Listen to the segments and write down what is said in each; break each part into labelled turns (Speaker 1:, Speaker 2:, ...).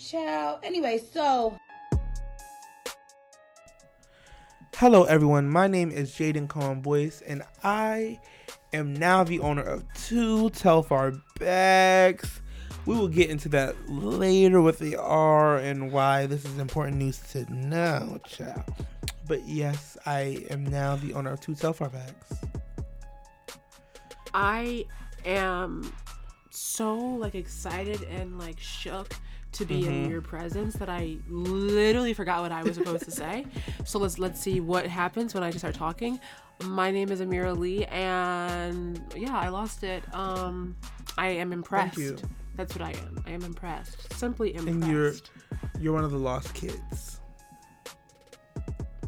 Speaker 1: child. Anyway, so.
Speaker 2: Hello, everyone. My name is Jaden Cohen Boyce, and I am now the owner of two Telfar bags. We will get into that later, what they are and why this is important news to know, child. But yes, I am now the owner of two Telfar bags.
Speaker 3: I am so like excited and like shook to be
Speaker 2: Mm-hmm.
Speaker 3: in your presence that I literally forgot what I was supposed to say. So let's let's see what happens when I just start talking. My name is Amira Lee and yeah, I lost it. Um I am impressed.
Speaker 2: you.
Speaker 3: That's what I am. I am impressed. Simply impressed.
Speaker 2: And you're you're one of the lost kids.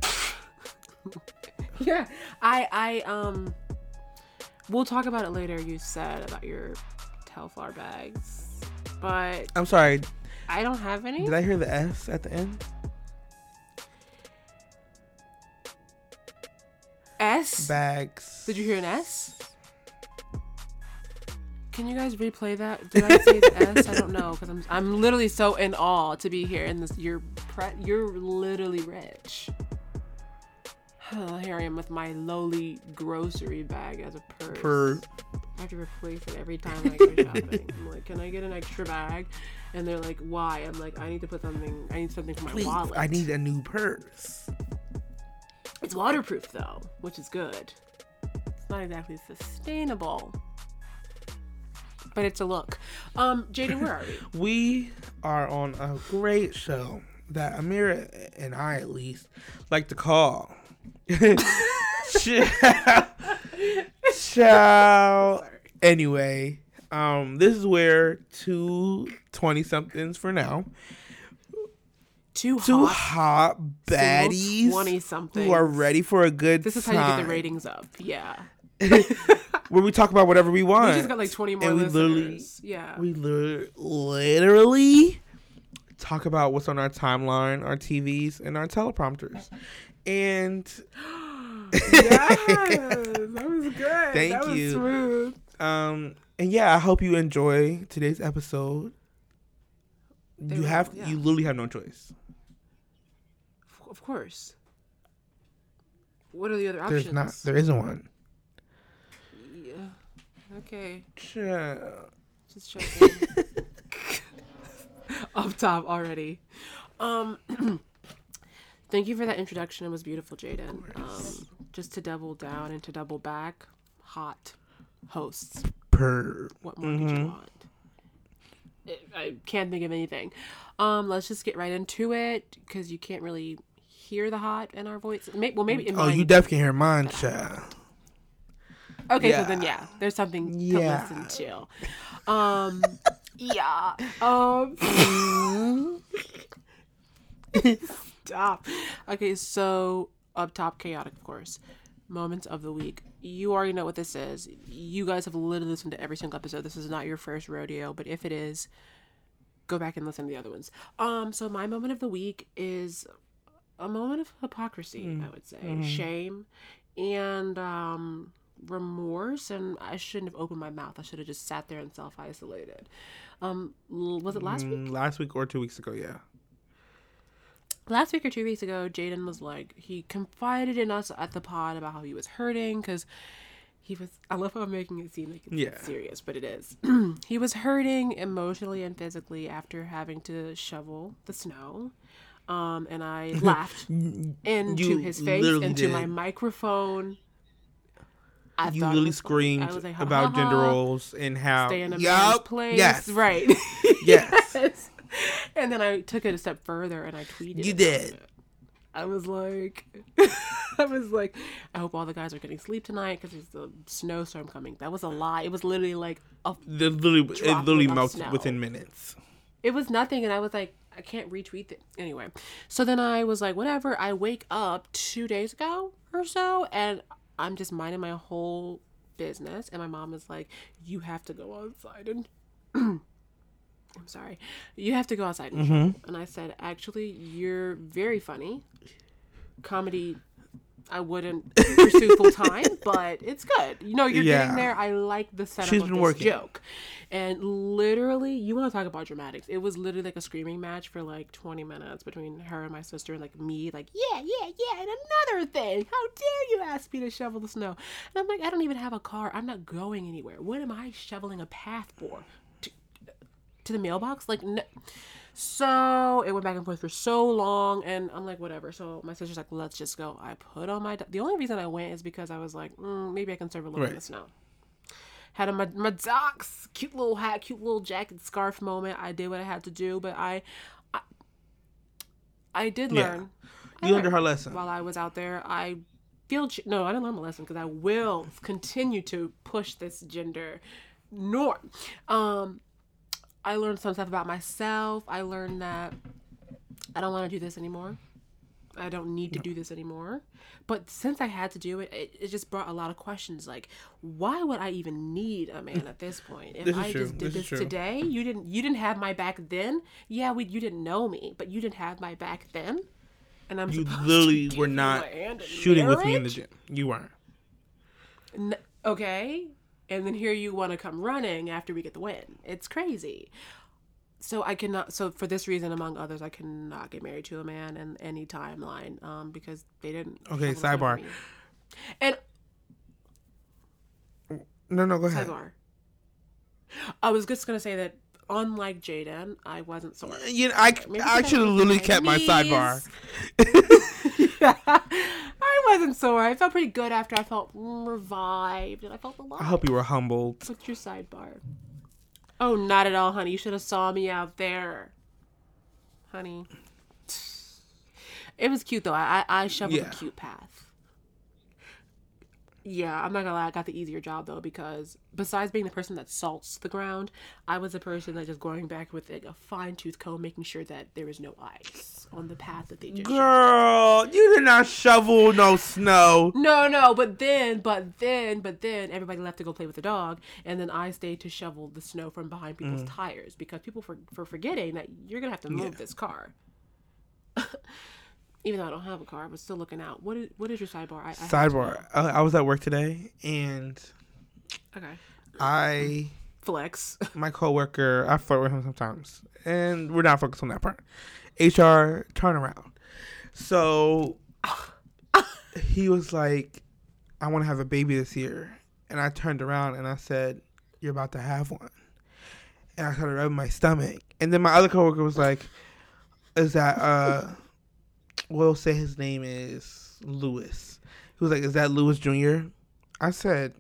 Speaker 3: yeah. I I um we'll talk about it later you said about your Telfar bags. But
Speaker 2: I'm sorry.
Speaker 3: I don't have any.
Speaker 2: Did I hear the S at the end?
Speaker 3: S?
Speaker 2: Bags.
Speaker 3: Did you hear an S? Can you guys replay that? Did I say the S? I don't know because I'm I'm literally so in awe to be here in this. You're pre- you're literally rich. Here I am with my lowly grocery bag as a purse.
Speaker 2: For
Speaker 3: I have to replace it every time I go shopping. I'm like, can I get an extra bag? And they're like, why? I'm like, I need to put something. I need something for my
Speaker 2: please,
Speaker 3: wallet.
Speaker 2: I need a new purse.
Speaker 3: It's waterproof though, which is good. It's not exactly sustainable, but it's a look. Um, Jaden, where are we?
Speaker 2: We are on a great show that Amira and I, at least, like to call. Ciao. Ciao. Anyway, um, this is where two 20 somethings for now,
Speaker 3: Two
Speaker 2: two
Speaker 3: hot
Speaker 2: baddies
Speaker 3: twenty something.
Speaker 2: who are ready for a good
Speaker 3: This is how you get the ratings up. Yeah,
Speaker 2: Where we talk about whatever we want.
Speaker 3: we just got like twenty more
Speaker 2: And we literally-
Speaker 3: listeners. Yeah,
Speaker 2: we literally talk about what's on our timeline, our TVs, and our teleprompters. And
Speaker 3: yes, that was good.
Speaker 2: Thank
Speaker 3: that
Speaker 2: you.
Speaker 3: Smooth.
Speaker 2: um and yeah, I hope you enjoy today's episode.
Speaker 3: They
Speaker 2: you
Speaker 3: will,
Speaker 2: have
Speaker 3: yeah.
Speaker 2: you literally have no choice.
Speaker 3: Of course. What are the other options?
Speaker 2: There's not there isn't one.
Speaker 3: Yeah. Okay.
Speaker 2: Chill.
Speaker 3: Just checking. Up top already. Um thank you for that introduction. It was beautiful, Jaden. Um just to double down and to double back, hot hosts.
Speaker 2: Per
Speaker 3: What more could you want? I- I can't think of anything. Um, let's just get right into it because you can't really hear the hot in our voice. May- well, maybe in
Speaker 2: Oh,
Speaker 3: mine.
Speaker 2: you definitely can hear mine, child.
Speaker 3: Okay,
Speaker 2: Yeah.
Speaker 3: so then yeah, there's something
Speaker 2: Yeah.
Speaker 3: to listen to. Um, yeah. Um, stop. Okay, so up top, chaotic, of course. Moments of the week. You already know what this is. You guys have literally listened to every single episode. This is not your first rodeo, but if it is, go back and listen to the other ones. Um, so my moment of the week is a moment of hypocrisy, I would say, shame, and um, remorse. And I shouldn't have opened my mouth. I should have just sat there and self isolated. Um, was it last week?
Speaker 2: Mm, Last week or two weeks ago, yeah.
Speaker 3: Last week or two weeks ago, Jaden was like, he confided in us at the pod about how he was hurting because he was, I love how I'm making it seem like it's
Speaker 2: Yeah.
Speaker 3: serious, but it is. he was hurting emotionally and physically after having to shovel the snow. Um, and I laughed into
Speaker 2: You
Speaker 3: his face, into my microphone. I
Speaker 2: You literally
Speaker 3: was
Speaker 2: screamed
Speaker 3: like, "Ha,
Speaker 2: about
Speaker 3: ha,
Speaker 2: gender roles and how
Speaker 3: Stay in a man's place.
Speaker 2: Yes.
Speaker 3: Right.
Speaker 2: Yes.
Speaker 3: And then I took it a step further and I tweeted.
Speaker 2: You did.
Speaker 3: it. I was like, I was like, I hope all the guys are getting sleep tonight because there's a snowstorm coming. That was a lie. It was literally like a,
Speaker 2: The literally, it literally melts
Speaker 3: snow.
Speaker 2: within minutes.
Speaker 3: it was nothing, and I was like, I can't retweet it anyway. So then I was like, whatever. I wake up two days ago or so, and I'm just minding my whole business, and my mom is like, you have to go outside and. I'm sorry. You have to go outside and shovel. And I said, actually, you're very funny. Comedy I wouldn't pursue full time, but it's good. You know, you're
Speaker 2: Yeah.
Speaker 3: getting there. I like the setup
Speaker 2: She's
Speaker 3: of
Speaker 2: been
Speaker 3: this
Speaker 2: working.
Speaker 3: joke. And literally, you want to talk about dramatics? It was literally like a screaming match for like 20 minutes between her and my sister, and like me, like yeah, yeah, yeah. And another thing, how dare you ask me to shovel the snow? And I'm like, I don't even have a car. I'm not going anywhere. What am I shoveling a path for? To, the mailbox? Like, no. So it went back and forth for so long, and I'm like, whatever. So my sister's like, let's just go. I put on my. The only reason I went is because I was like, mm, maybe I can serve a little in
Speaker 2: Right.
Speaker 3: the snow. Had on my my docs, cute little hat, cute little jacket, scarf moment. I did what I had to do, but I, I, I did learn.
Speaker 2: You learned her lesson.
Speaker 3: while I was out there. I feel ch- no, I didn't learn my lesson because I will continue to push this gender norm. Um, I learned some stuff about myself. I learned that I don't want to do this anymore. I don't need to do this anymore. But since I had to do it, it, it just brought a lot of questions like, why would I even need a man at this point? If
Speaker 2: This is
Speaker 3: I just did
Speaker 2: This
Speaker 3: this today, you didn't you didn't have my back then. Yeah, we you didn't know me, but you didn't have my back then. And I'm
Speaker 2: You literally were not
Speaker 3: a hand in
Speaker 2: shooting with me in the gym. You weren't.
Speaker 3: N- okay and then here you want to come running after we get the win it's crazy so i cannot so for this reason among others i cannot get married to a man in any timeline um because they didn't
Speaker 2: Okay,
Speaker 3: shovel the snow for
Speaker 2: sidebar.
Speaker 3: and
Speaker 2: No, no, go ahead.
Speaker 3: sidebar i was just gonna say that unlike jaden i wasn't sore
Speaker 2: You know, I,
Speaker 3: Maybe
Speaker 2: I should have literally kept my
Speaker 3: knees.
Speaker 2: sidebar.
Speaker 3: I wasn't sore. I felt pretty good after I felt revived and I felt alive.
Speaker 2: I hope you were humbled.
Speaker 3: What's your sidebar? Oh, not at all, honey. You should have saw me out there, honey. It was cute though. I I, I shoveled
Speaker 2: Yeah.
Speaker 3: a cute path. Yeah, I'm not gonna lie. I got the easier job though because besides being the person that salts the ground, I was the person that just going back with like, a fine tooth comb, making sure that there was no ice on the path that they just. shoveled.
Speaker 2: Girl, you did not shovel no snow.
Speaker 3: No, no, but then, but then, but then everybody left to go play with the dog, and then I stayed to shovel the snow from behind people's mm. tires because people for for forgetting that you're gonna have to move this car. Even though I don't have a car, but still looking out. What is what is your sidebar? I, I
Speaker 2: Sidebar. I, I was at work today, and.
Speaker 3: Okay.
Speaker 2: I,
Speaker 3: Flex.
Speaker 2: my coworker, I flirt with him sometimes, and we're not focused on that part. HR turnaround. So he was like, "I want to have a baby this year," and I turned around and I said, "You're about to have one," and I started rubbing my stomach, and then my other coworker was like, "Is that uh?" We'll say his name is Lewis. He was like, "Is that Lewis Jr.?" I said,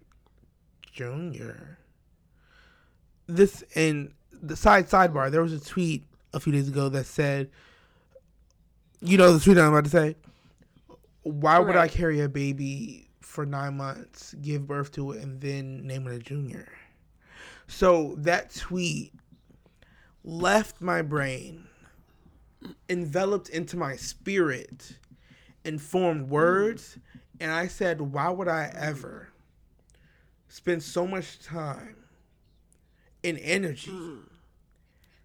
Speaker 2: "Junior." This and the side sidebar. There was a tweet a few days ago that said, "You know the tweet I'm about to say. Why would I carry a baby for nine months, give birth to it, and then name it a junior?" So that tweet left my brain enveloped into my spirit and formed words and i said why would i ever spend so much time and energy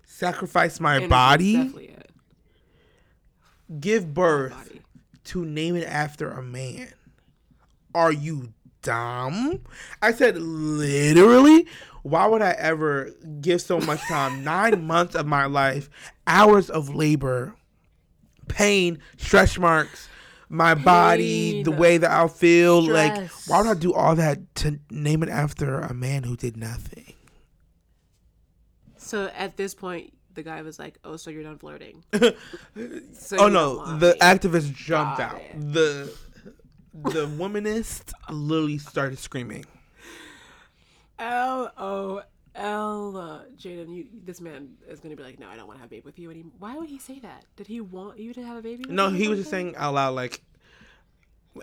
Speaker 2: sacrifice my body give birth
Speaker 3: Body.
Speaker 2: to name it after a man are you dumb i said literally why would i ever give so much time nine months of my life hours of labor pain stretch marks my body the way that i feel like why would i do all that to name it after a man who did nothing
Speaker 3: So at this point, the guy was like, "Oh, so you're done flirting?" so
Speaker 2: oh no the
Speaker 3: me.
Speaker 2: activist jumped
Speaker 3: Got
Speaker 2: out
Speaker 3: it.
Speaker 2: the the womanist literally started screaming
Speaker 3: L O L. uh, Jaden, you this man is gonna be like, no, I don't want to have a baby with you anymore. Why would he say that? Did he want you to have a baby?
Speaker 2: No, he was just saying out loud, like,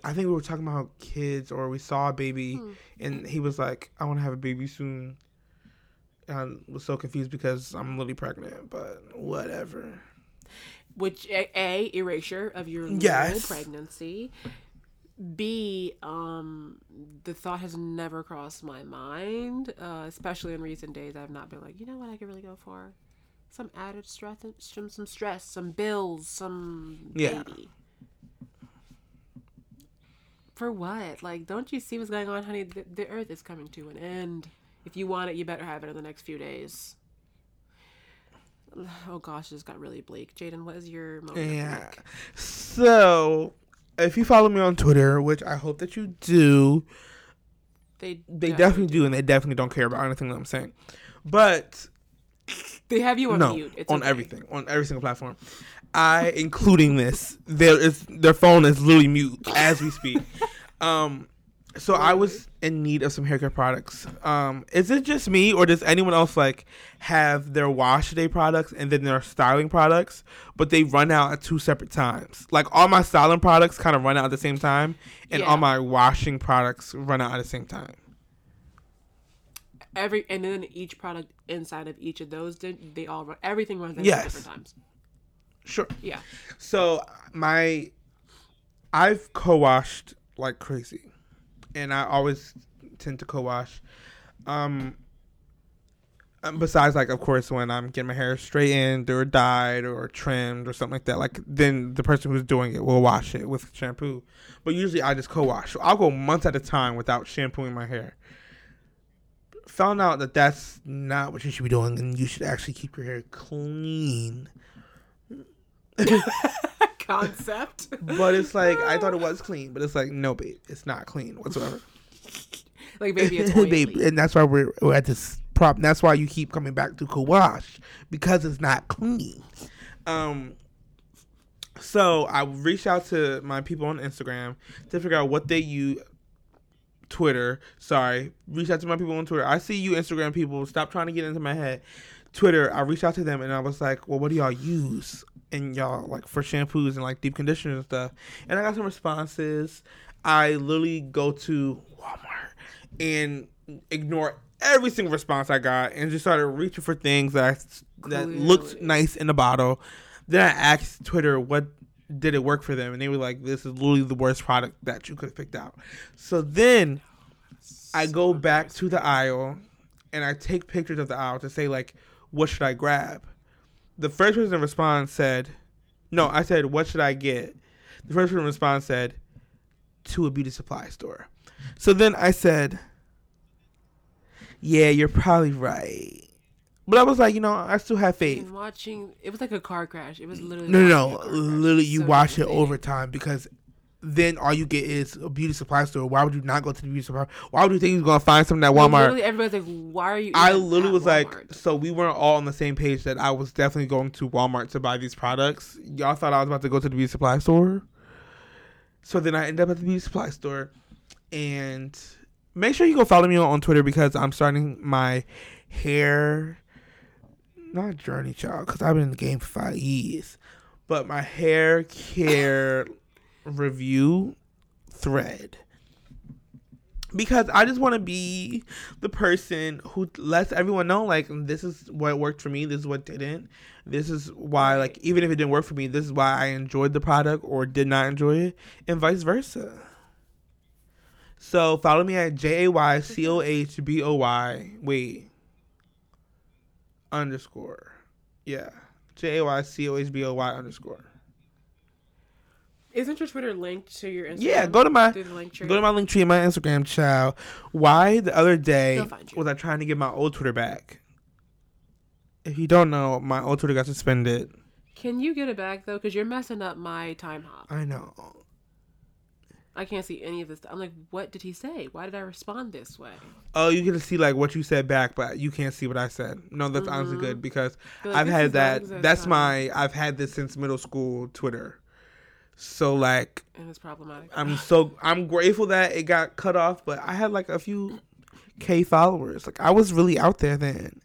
Speaker 2: I think we were talking about kids or we saw a baby,
Speaker 3: Hmm.
Speaker 2: and he was like, I want to have a baby soon. And I was so confused because I'm literally pregnant, but whatever.
Speaker 3: Which a, a erasure of your
Speaker 2: Yes.
Speaker 3: pregnancy. B, um, the thought has never crossed my mind, uh, especially in recent days. I've not been like, you know what, I could really go for some added stress, some some stress, some bills, some
Speaker 2: Yeah.
Speaker 3: baby. For what? Like, don't you see what's going on, honey? The, the earth is coming to an end. If you want it, you better have it in the next few days. Oh gosh, this got really bleak. Jaden, what is your moment?
Speaker 2: Yeah. So, if you follow me on Twitter, which I hope that you do,
Speaker 3: They
Speaker 2: they definitely do, and they definitely don't care about anything that I'm saying. But
Speaker 3: They have you on
Speaker 2: no,
Speaker 3: mute. It's
Speaker 2: on
Speaker 3: okay.
Speaker 2: everything, on every single platform. I, including this, there is their phone is literally mute as we speak. Um, so I was in need of some hair care products. Um, is it just me, or does anyone else like have their wash day products and then their styling products, but they run out at two separate times? Like all my styling products kind of run out at the same time, and
Speaker 3: Yeah.
Speaker 2: all my washing products run out at the same time.
Speaker 3: Every and then each product inside of each of those did they all run everything runs at
Speaker 2: Yes.
Speaker 3: different times.
Speaker 2: Sure.
Speaker 3: Yeah.
Speaker 2: So my, I've co-washed like crazy, and I always tend to co-wash. Um. um, Besides, like, of course, when I'm getting my hair straightened or dyed or trimmed or something like that, like, then the person who's doing it will wash it with shampoo. But usually, I just co-wash. So I'll go months at a time without shampooing my hair. Found out that that's not what you should be doing, and you should actually keep your hair clean.
Speaker 3: Concept.
Speaker 2: But it's like I thought it was clean, but it's like no, babe, it's not clean whatsoever.
Speaker 3: like maybe it's
Speaker 2: babe, and that's why we're, we're at this problem. That's why you keep coming back to co-wash because it's not clean. Um. So I reached out to my people on Instagram to figure out what they use. Twitter, sorry, reach out to my people on Twitter. I see you Instagram people. Stop trying to get into my head. Twitter, I reached out to them and I was like, well, what do y'all use? And y'all like for shampoos and like deep conditioners and stuff. And I got some responses. I literally go to Walmart and ignore every single response I got and just started reaching for things that I, that looked nice in the bottle. Then I asked Twitter what did it work for them, and they were like, "This is literally the worst product that you could have picked out." So then I go back to the aisle and I take pictures of the aisle to say like, what should I grab? The first person to respond said, no, I said, what should I get? The first person to respond said, to a beauty supply store. So then I said, yeah, you're probably right. But I was like, you know, I still have faith.
Speaker 3: Watching it was like a car crash. It was literally
Speaker 2: No, no, no.
Speaker 3: a car crash.
Speaker 2: Literally, you
Speaker 3: So
Speaker 2: watch it over time because then all you get is a beauty supply store. Why would you not go to the beauty supply? Why would you think you're gonna find something at Walmart?
Speaker 3: Literally, everybody's like, "Why are you?"
Speaker 2: I literally was like, so we weren't all on the same page that I was definitely going to Walmart to buy these products. Y'all thought I was about to go to the beauty supply store. So then I end up at the beauty supply store. And make sure you go follow me on, on Twitter because I'm starting my hair, not journey, child, because I've been in the game for five years, but my hair care review thread because I just want to be the person who lets everyone know like this is what worked for me, this is what didn't. This is why like even if it didn't work for me, this is why I enjoyed the product or did not enjoy it and vice versa. So follow me at J A Y C O H B O Y wait underscore. Yeah. J A Y C O H B O Y underscore.
Speaker 3: Isn't your Twitter linked to your Instagram?
Speaker 2: Yeah, go to my
Speaker 3: Linktree?
Speaker 2: Go to my Linktree, my Instagram, child. Why the other day
Speaker 3: They'll find you.
Speaker 2: was I trying to get my old Twitter back? If you don't know, my old Twitter got suspended.
Speaker 3: Can you get it back though? Because you're messing up my Timehop.
Speaker 2: I know.
Speaker 3: I can't see any of this. I'm like, what did he say? Why did I respond this way?
Speaker 2: Oh, you get to see like what you said back, but you can't see what I said. No, that's honestly mm-hmm. good because
Speaker 3: like
Speaker 2: I've had that. That's
Speaker 3: time.
Speaker 2: my. I've had this since middle school Twitter. So like,
Speaker 3: And it's problematic.
Speaker 2: I'm so I'm grateful that it got cut off, but I had like a few K followers. Like I was really out there then.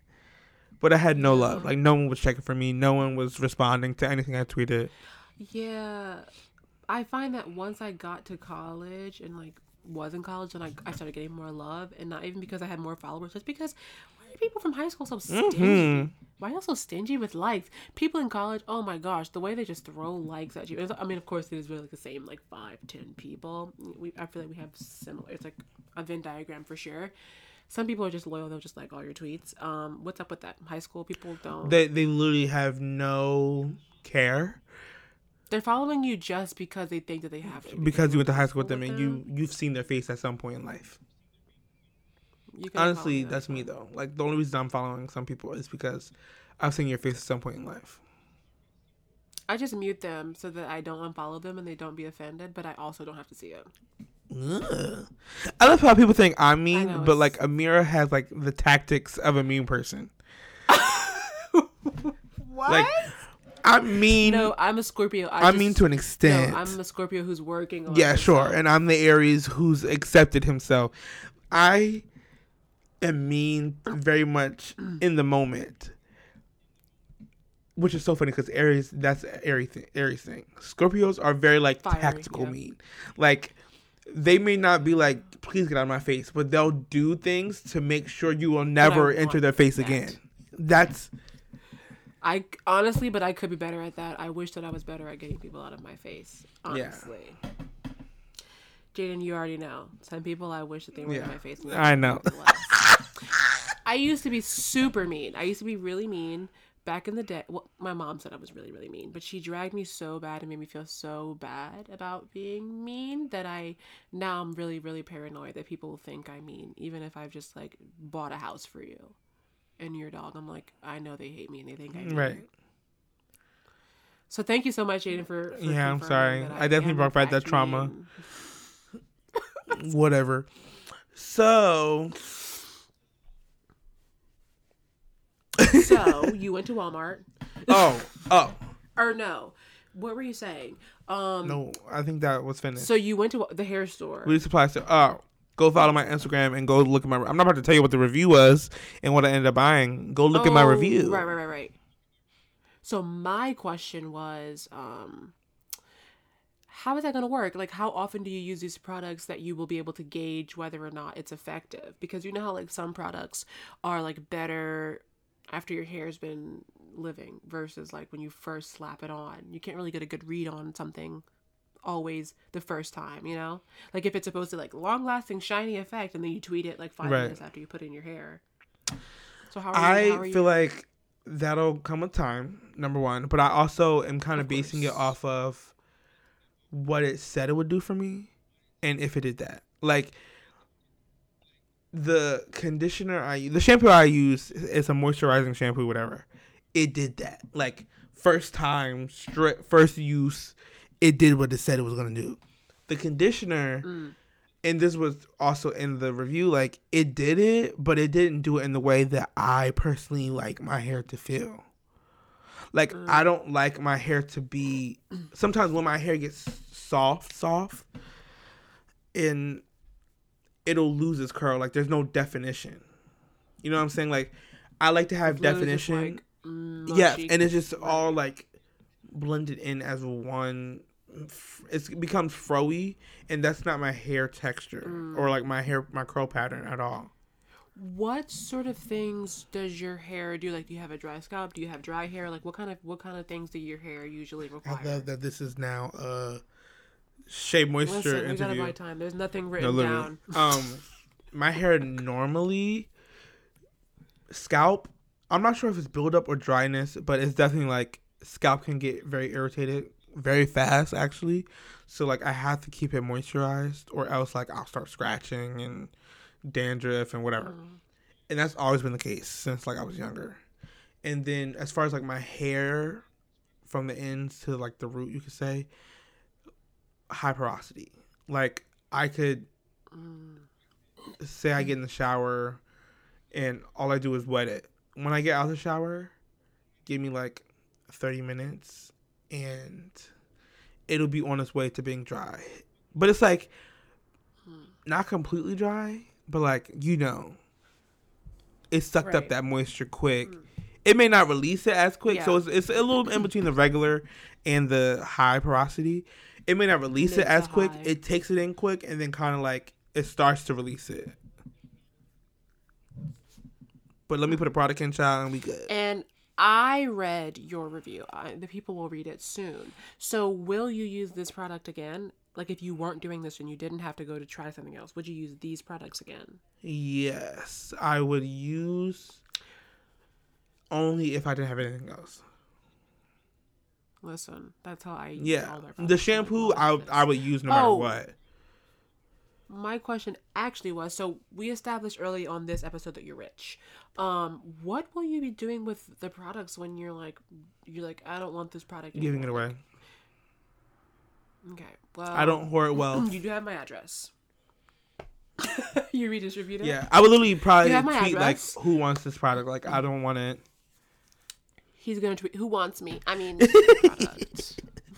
Speaker 2: But I had no love. Like no one was checking for me. No one was responding to anything I tweeted.
Speaker 3: Yeah, I find that once I got to college and like was in college, and I, I started getting more love, and not even because I had more followers, just because why are people from high school so stingy?
Speaker 2: Mhm.
Speaker 3: Why are you so stingy with likes? People in college, oh my gosh, the way they just throw likes at you. It's- I mean, of course, it is really the same, like five, ten people. We, I feel like we have similar. It's like a Venn diagram for sure. Some people are just loyal; they'll just like all your tweets. Um, what's up with that? High school people don't.
Speaker 2: They they literally have no care.
Speaker 3: They're following you just because they think that they have to.
Speaker 2: because
Speaker 3: they
Speaker 2: you went to high school with them and
Speaker 3: with
Speaker 2: you you've seen their face at some point in life.
Speaker 3: You
Speaker 2: Honestly, that's me though. Like the only reason I'm following some people is because I've seen your face at some point in life.
Speaker 3: I just mute them so that I don't unfollow them and they don't be offended, but I also don't have to see it.
Speaker 2: Ugh. I love how people think I'm mean,
Speaker 3: know,
Speaker 2: but
Speaker 3: it's-
Speaker 2: like Amira has like the tactics of a mean person.
Speaker 3: What?
Speaker 2: Like I'm mean.
Speaker 3: no, I'm a Scorpio. I
Speaker 2: I
Speaker 3: just,
Speaker 2: mean to an extent.
Speaker 3: No, I'm a Scorpio who's working. On
Speaker 2: yeah, sure.
Speaker 3: himself.
Speaker 2: And I'm the Aries who's accepted himself. I am mean very much mm. in the moment. Which is so funny because Aries, that's Aries thing, Aries thing. Scorpios are very like
Speaker 3: Fiery,
Speaker 2: tactical
Speaker 3: yeah.
Speaker 2: mean. Like they may not be like, please get out of my face, but they'll do things to make sure you will never enter their face
Speaker 3: that.
Speaker 2: again. That's
Speaker 3: I honestly, but I could be better at that. I wish that I was better at getting people out of my face.
Speaker 2: Yeah.
Speaker 3: Honestly. Jaden, you already know. Some people I wish that they were
Speaker 2: Yeah.
Speaker 3: in my face.
Speaker 2: I know.
Speaker 3: I used to be super mean. I used to be really mean back in the day. Well, my mom said I was really, really mean, but she dragged me so bad and made me feel so bad about being mean that I now I'm really, really paranoid that people will think I'm mean, even if I've just like bought a house for you and your dog. I'm like, I know they hate me and they think I'm
Speaker 2: right.
Speaker 3: So thank you so much, Jaden, for, for
Speaker 2: Yeah, I'm sorry.
Speaker 3: that
Speaker 2: I definitely brought back that trauma. Whatever. So
Speaker 3: So you went to Walmart,
Speaker 2: Oh, oh.
Speaker 3: or no? What were you saying? Um,
Speaker 2: No, I think that was finished.
Speaker 3: So you went to the hair store.
Speaker 2: Beauty supply store. Oh, go follow my Instagram and go look at my. I'm not about to tell you what the review was and what I ended up buying. Go look at my
Speaker 3: Oh,
Speaker 2: review.
Speaker 3: Right, right, right, right. So my question was, um, how is that going to work? Like, how often do you use these products that you will be able to gauge whether or not it's effective? Because you know how like some products are like better after your hair's been living versus like when you first slap it on. You can't really get a good read on something always the first time, you know? Like if it's supposed to like long lasting shiny effect and then you tweet it like five
Speaker 2: Right.
Speaker 3: minutes after you put it in your hair. So how are you? how are
Speaker 2: I
Speaker 3: you
Speaker 2: feel like that'll come with time. Number one, but I also am kind of,
Speaker 3: Of
Speaker 2: basing it off of what it said it would do for me, and if it did that. Like the conditioner I use, the shampoo I use is a moisturizing shampoo, whatever. It did that. Like first time, straight first use, it did what it said it was gonna do. The conditioner,
Speaker 3: Mm.
Speaker 2: and this was also in the review, like it did it, but it didn't do it in the way that I personally like my hair to feel. Like I don't like my hair to be. Sometimes when my hair gets soft, soft, and it'll lose its curl. Like there's no definition. You know what I'm saying? Like I like to have
Speaker 3: Literally
Speaker 2: definition.
Speaker 3: like, mm,
Speaker 2: and it's just all like blended in as one. It becomes froey, and that's not my hair texture
Speaker 3: Mm.
Speaker 2: or like my hair my curl pattern at all.
Speaker 3: What sort of things does your hair do? Like, do you have a dry scalp? Do you have dry hair? Like, what kind of what kind of things do your hair usually require?
Speaker 2: I love that this is now a shea moisture
Speaker 3: Listen, we gotta
Speaker 2: interview.
Speaker 3: buy time. There's nothing written
Speaker 2: literally.
Speaker 3: down.
Speaker 2: Um, my hair normally scalp. I'm not sure if it's buildup or dryness, but it's definitely like scalp can get very irritated very fast actually. So like I have to keep it moisturized, or else like I'll start scratching and dandruff and whatever. Mm-hmm. And that's always been the case since like I was younger. And then as far as like my hair from the ends to like the root, you could say high porosity. Like I could mm. say I get in the shower and all I do is wet it. When I get out of the shower, give me like 30 minutes and it'll be on its way to being dry. But it's like hmm. not completely dry, but like you know, it sucked up that moisture quick. Hmm. It may not release it as quick, so it's, it's a little in between the regular and the high porosity. It may not release
Speaker 3: Mid
Speaker 2: it as quick.
Speaker 3: high.
Speaker 2: It takes it in quick and then kind of like it starts to release it. But let me hmm. put a product in, child, and we good.
Speaker 3: And I read your review. I, the people will read it soon. So, will you use this product again? Like, if you weren't doing this and you didn't have to go to try something else, would you use these products again?
Speaker 2: Yes, I would use only if I didn't have anything else.
Speaker 3: Listen, that's how I use
Speaker 2: Yeah,
Speaker 3: all their
Speaker 2: the shampoo I I would use no matter
Speaker 3: Oh.
Speaker 2: what.
Speaker 3: My question actually was so we established early on this episode that you're rich. Um, what will you be doing with the products when you're like you're like I don't want this product
Speaker 2: Giving it away.
Speaker 3: Okay. Well,
Speaker 2: I don't hoard well.
Speaker 3: You do have my address. you redistribute it.
Speaker 2: Yeah, I would literally probably
Speaker 3: You have my
Speaker 2: tweet like, "Who wants this product?" Like, I don't want it.
Speaker 3: He's gonna tweet. Who wants me? I mean,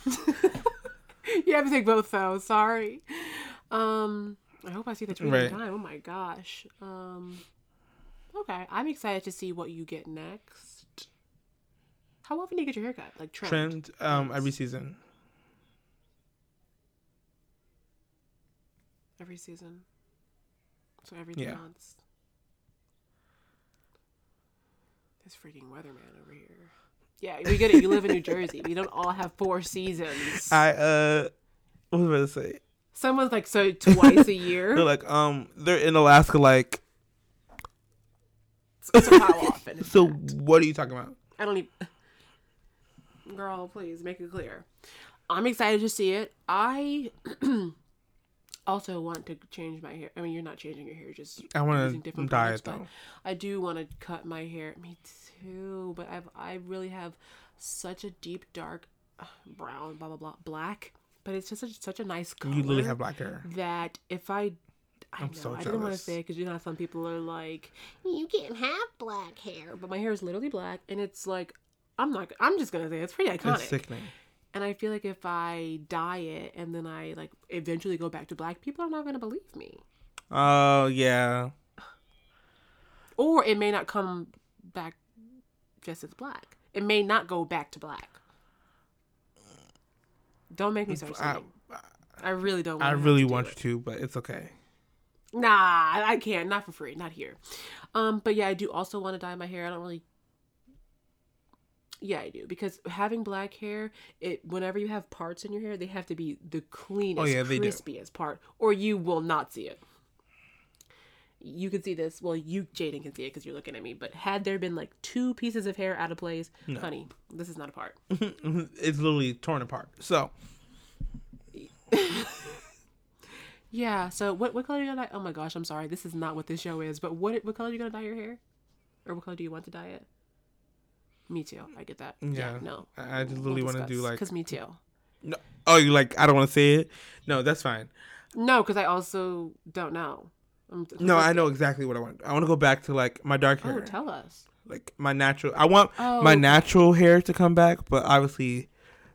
Speaker 3: you have to take both though. Sorry. Um, I hope I see the tweet
Speaker 2: Right.
Speaker 3: in time. Oh my gosh. Um, okay, I'm excited to see what you get next. How often do you get your haircut? Like trimmed?
Speaker 2: Trimmed um every season.
Speaker 3: every season. So every
Speaker 2: Yeah.
Speaker 3: months. This freaking weatherman over here. Yeah, we get it. You live in New Jersey. We don't all have four seasons.
Speaker 2: I uh, what was I about to say?
Speaker 3: Someone's like so twice a year.
Speaker 2: They're like, um, they're in Alaska. Like,
Speaker 3: so how often?
Speaker 2: so
Speaker 3: that?
Speaker 2: what are you talking about?
Speaker 3: I don't even. Girl, please make it clear. I'm excited to see it. I also want to change my hair. I mean, you're not changing your hair, just
Speaker 2: I want to
Speaker 3: different
Speaker 2: dye
Speaker 3: products,
Speaker 2: it though.
Speaker 3: I do want to cut my hair. Me too, but I've I really have such a deep dark uh, brown, blah blah blah, black. But it's just such, such a nice color.
Speaker 2: You literally have black hair.
Speaker 3: that if I. I
Speaker 2: I'm
Speaker 3: know,
Speaker 2: so
Speaker 3: I didn't want to
Speaker 2: jealous.
Speaker 3: say because you know some people are like, you can't have black hair, but my hair is literally black, and it's like, I'm not. I'm just gonna say it's pretty iconic.
Speaker 2: It's sickening.
Speaker 3: And I feel like if I dye it and then I like eventually go back to black, people are not gonna believe me,
Speaker 2: Oh yeah.
Speaker 3: or it may not come back just as black. It may not go back to black. Don't make me start
Speaker 2: I,
Speaker 3: singing. I, really don't.
Speaker 2: I really want you to, but it's okay.
Speaker 3: Nah, I can't. Not for free. Not here. Um, but yeah, I do also want to dye my hair. I don't really. Yeah, I do because having black hair, it whenever you have parts in your hair, they have to be the cleanest,
Speaker 2: Oh, yeah, they do.
Speaker 3: crispiest part, or you will not see it. You can see this. Well, you Jaden can see it because you're looking at me. But had there been like two pieces of hair out of place, honey, this is not a part.
Speaker 2: it's literally torn apart. So
Speaker 3: Yeah. So what what color are you gonna dye? Oh my gosh, I'm sorry. This is not what this show is. But what what color are you gonna dye your hair? Or what color do you want to dye it? Me too. I get that. Yeah.
Speaker 2: Yeah.
Speaker 3: no.
Speaker 2: I I just literally want to do like.
Speaker 3: Because me too.
Speaker 2: No, oh, you like? I don't want to say it. No, that's fine.
Speaker 3: No, because I also don't know.
Speaker 2: No, I know exactly what I want. I want to go back to like my dark hair,
Speaker 3: Oh, tell us.
Speaker 2: like my natural. I want
Speaker 3: Oh,
Speaker 2: my natural hair to come back, but obviously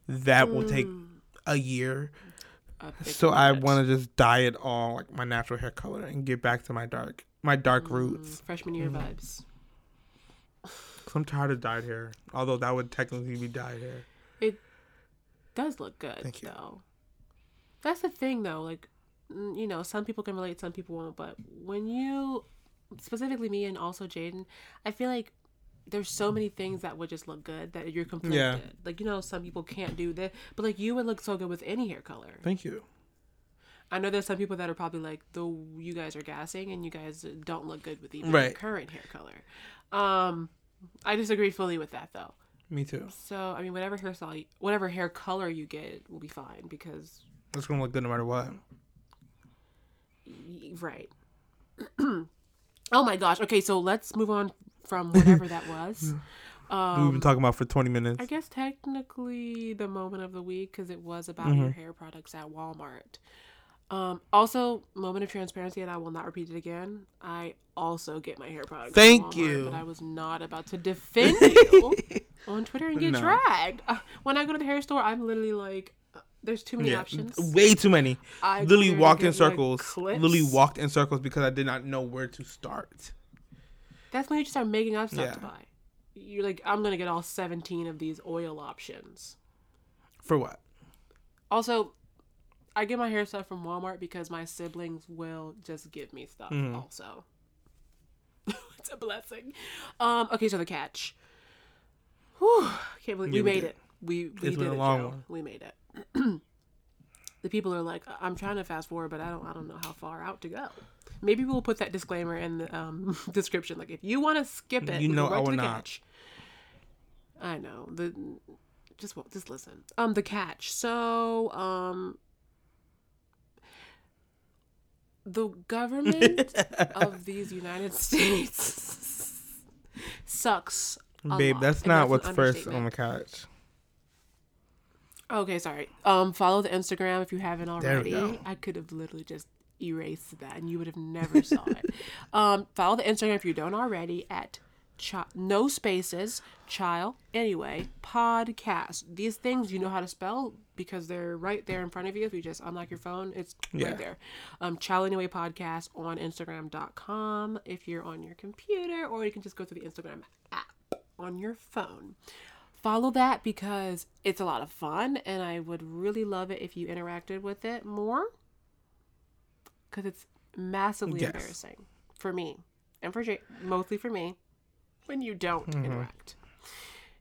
Speaker 2: that will take
Speaker 3: Mm.
Speaker 2: a year. So I want to just dye it all like my natural hair color and get back to my dark, my dark roots.
Speaker 3: Mm, freshman year
Speaker 2: Mm.
Speaker 3: vibes.
Speaker 2: Cause I'm tired of dyed hair. Although that would technically be dyed hair.
Speaker 3: It does look good
Speaker 2: Thank you.
Speaker 3: though. That's the thing though. Like, mm, you know, some people can relate, some people won't. But when you, specifically me and also Jaden, I feel like there's so many things that would just look good that you're conflicted.
Speaker 2: Yeah.
Speaker 3: Like you know, some people can't do that, but like you would look so good with any hair color.
Speaker 2: Thank you.
Speaker 3: I know there's some people that are probably like, though you guys are gassing and you guys don't look good with even
Speaker 2: Right.
Speaker 3: your current hair color. Um, I disagree fully with that though.
Speaker 2: Me too.
Speaker 3: So I mean, whatever hairstyle, whatever hair color you get will be fine because
Speaker 2: It's gonna look good no matter what.
Speaker 3: Right. oh my gosh. Okay, so let's move on from whatever that was.
Speaker 2: We've
Speaker 3: Um,
Speaker 2: been talking about for 20 minutes.
Speaker 3: I guess technically the moment of the week because it was about
Speaker 2: Mm-hmm.
Speaker 3: your hair products at Walmart. Um, also, moment of transparency, and I will not repeat it again. I also get my hair products.
Speaker 2: Thank
Speaker 3: Walmart,
Speaker 2: you.
Speaker 3: But I was not about to defend you on Twitter and get
Speaker 2: No.
Speaker 3: dragged. Uh, when I go to the hair store, I'm literally like, "There's too many
Speaker 2: Yeah,
Speaker 3: options."
Speaker 2: way too many.
Speaker 3: I
Speaker 2: literally walked in circles. Literally walked in circles because I did not know where to start.
Speaker 3: That's when you just start making up stuff to buy. You're like, I'm gonna get all 17 of these oil options.
Speaker 2: For what?
Speaker 3: Also, I get my hair stuff from Walmart because my siblings will just give me stuff.
Speaker 2: Mm-hmm.
Speaker 3: Also, it's a blessing. Um. Okay, so the catch. Whew, can't believe
Speaker 2: Yeah,
Speaker 3: we
Speaker 2: we
Speaker 3: made
Speaker 2: did.
Speaker 3: it. We we
Speaker 2: It's
Speaker 3: did
Speaker 2: been a
Speaker 3: it,
Speaker 2: long
Speaker 3: Joe.
Speaker 2: one.
Speaker 3: We made it. the people are like, I'm trying to fast forward, but I don't I don't know how far out to go. Maybe we'll put that disclaimer in the um, description. Like, if you want to skip it,
Speaker 2: You know I will not.
Speaker 3: catch. I know the just just listen. Um, the catch. So, um, the government of these United States sucks.
Speaker 2: Babe,
Speaker 3: lot,
Speaker 2: that's not
Speaker 3: an
Speaker 2: what's first on the couch.
Speaker 3: Okay, sorry. Um, follow the Instagram if you haven't already. I could have literally just erased that, and you would have never saw it. Um, follow the Instagram if you don't already at chi- no spaces child anyway podcast. These things you know how to spell because they're right there in front of you. If you just unlock your phone, it's
Speaker 2: Yeah.
Speaker 3: right there. Um, child anyway podcast on Instagram.com if you're on your computer, or you can just go through the Instagram app on your phone follow that because it's a lot of fun and I would really love it if you interacted with it more because it's massively
Speaker 2: Yes.
Speaker 3: embarrassing for me and for Jay, mostly for me when you don't
Speaker 2: Mm-hmm.
Speaker 3: interact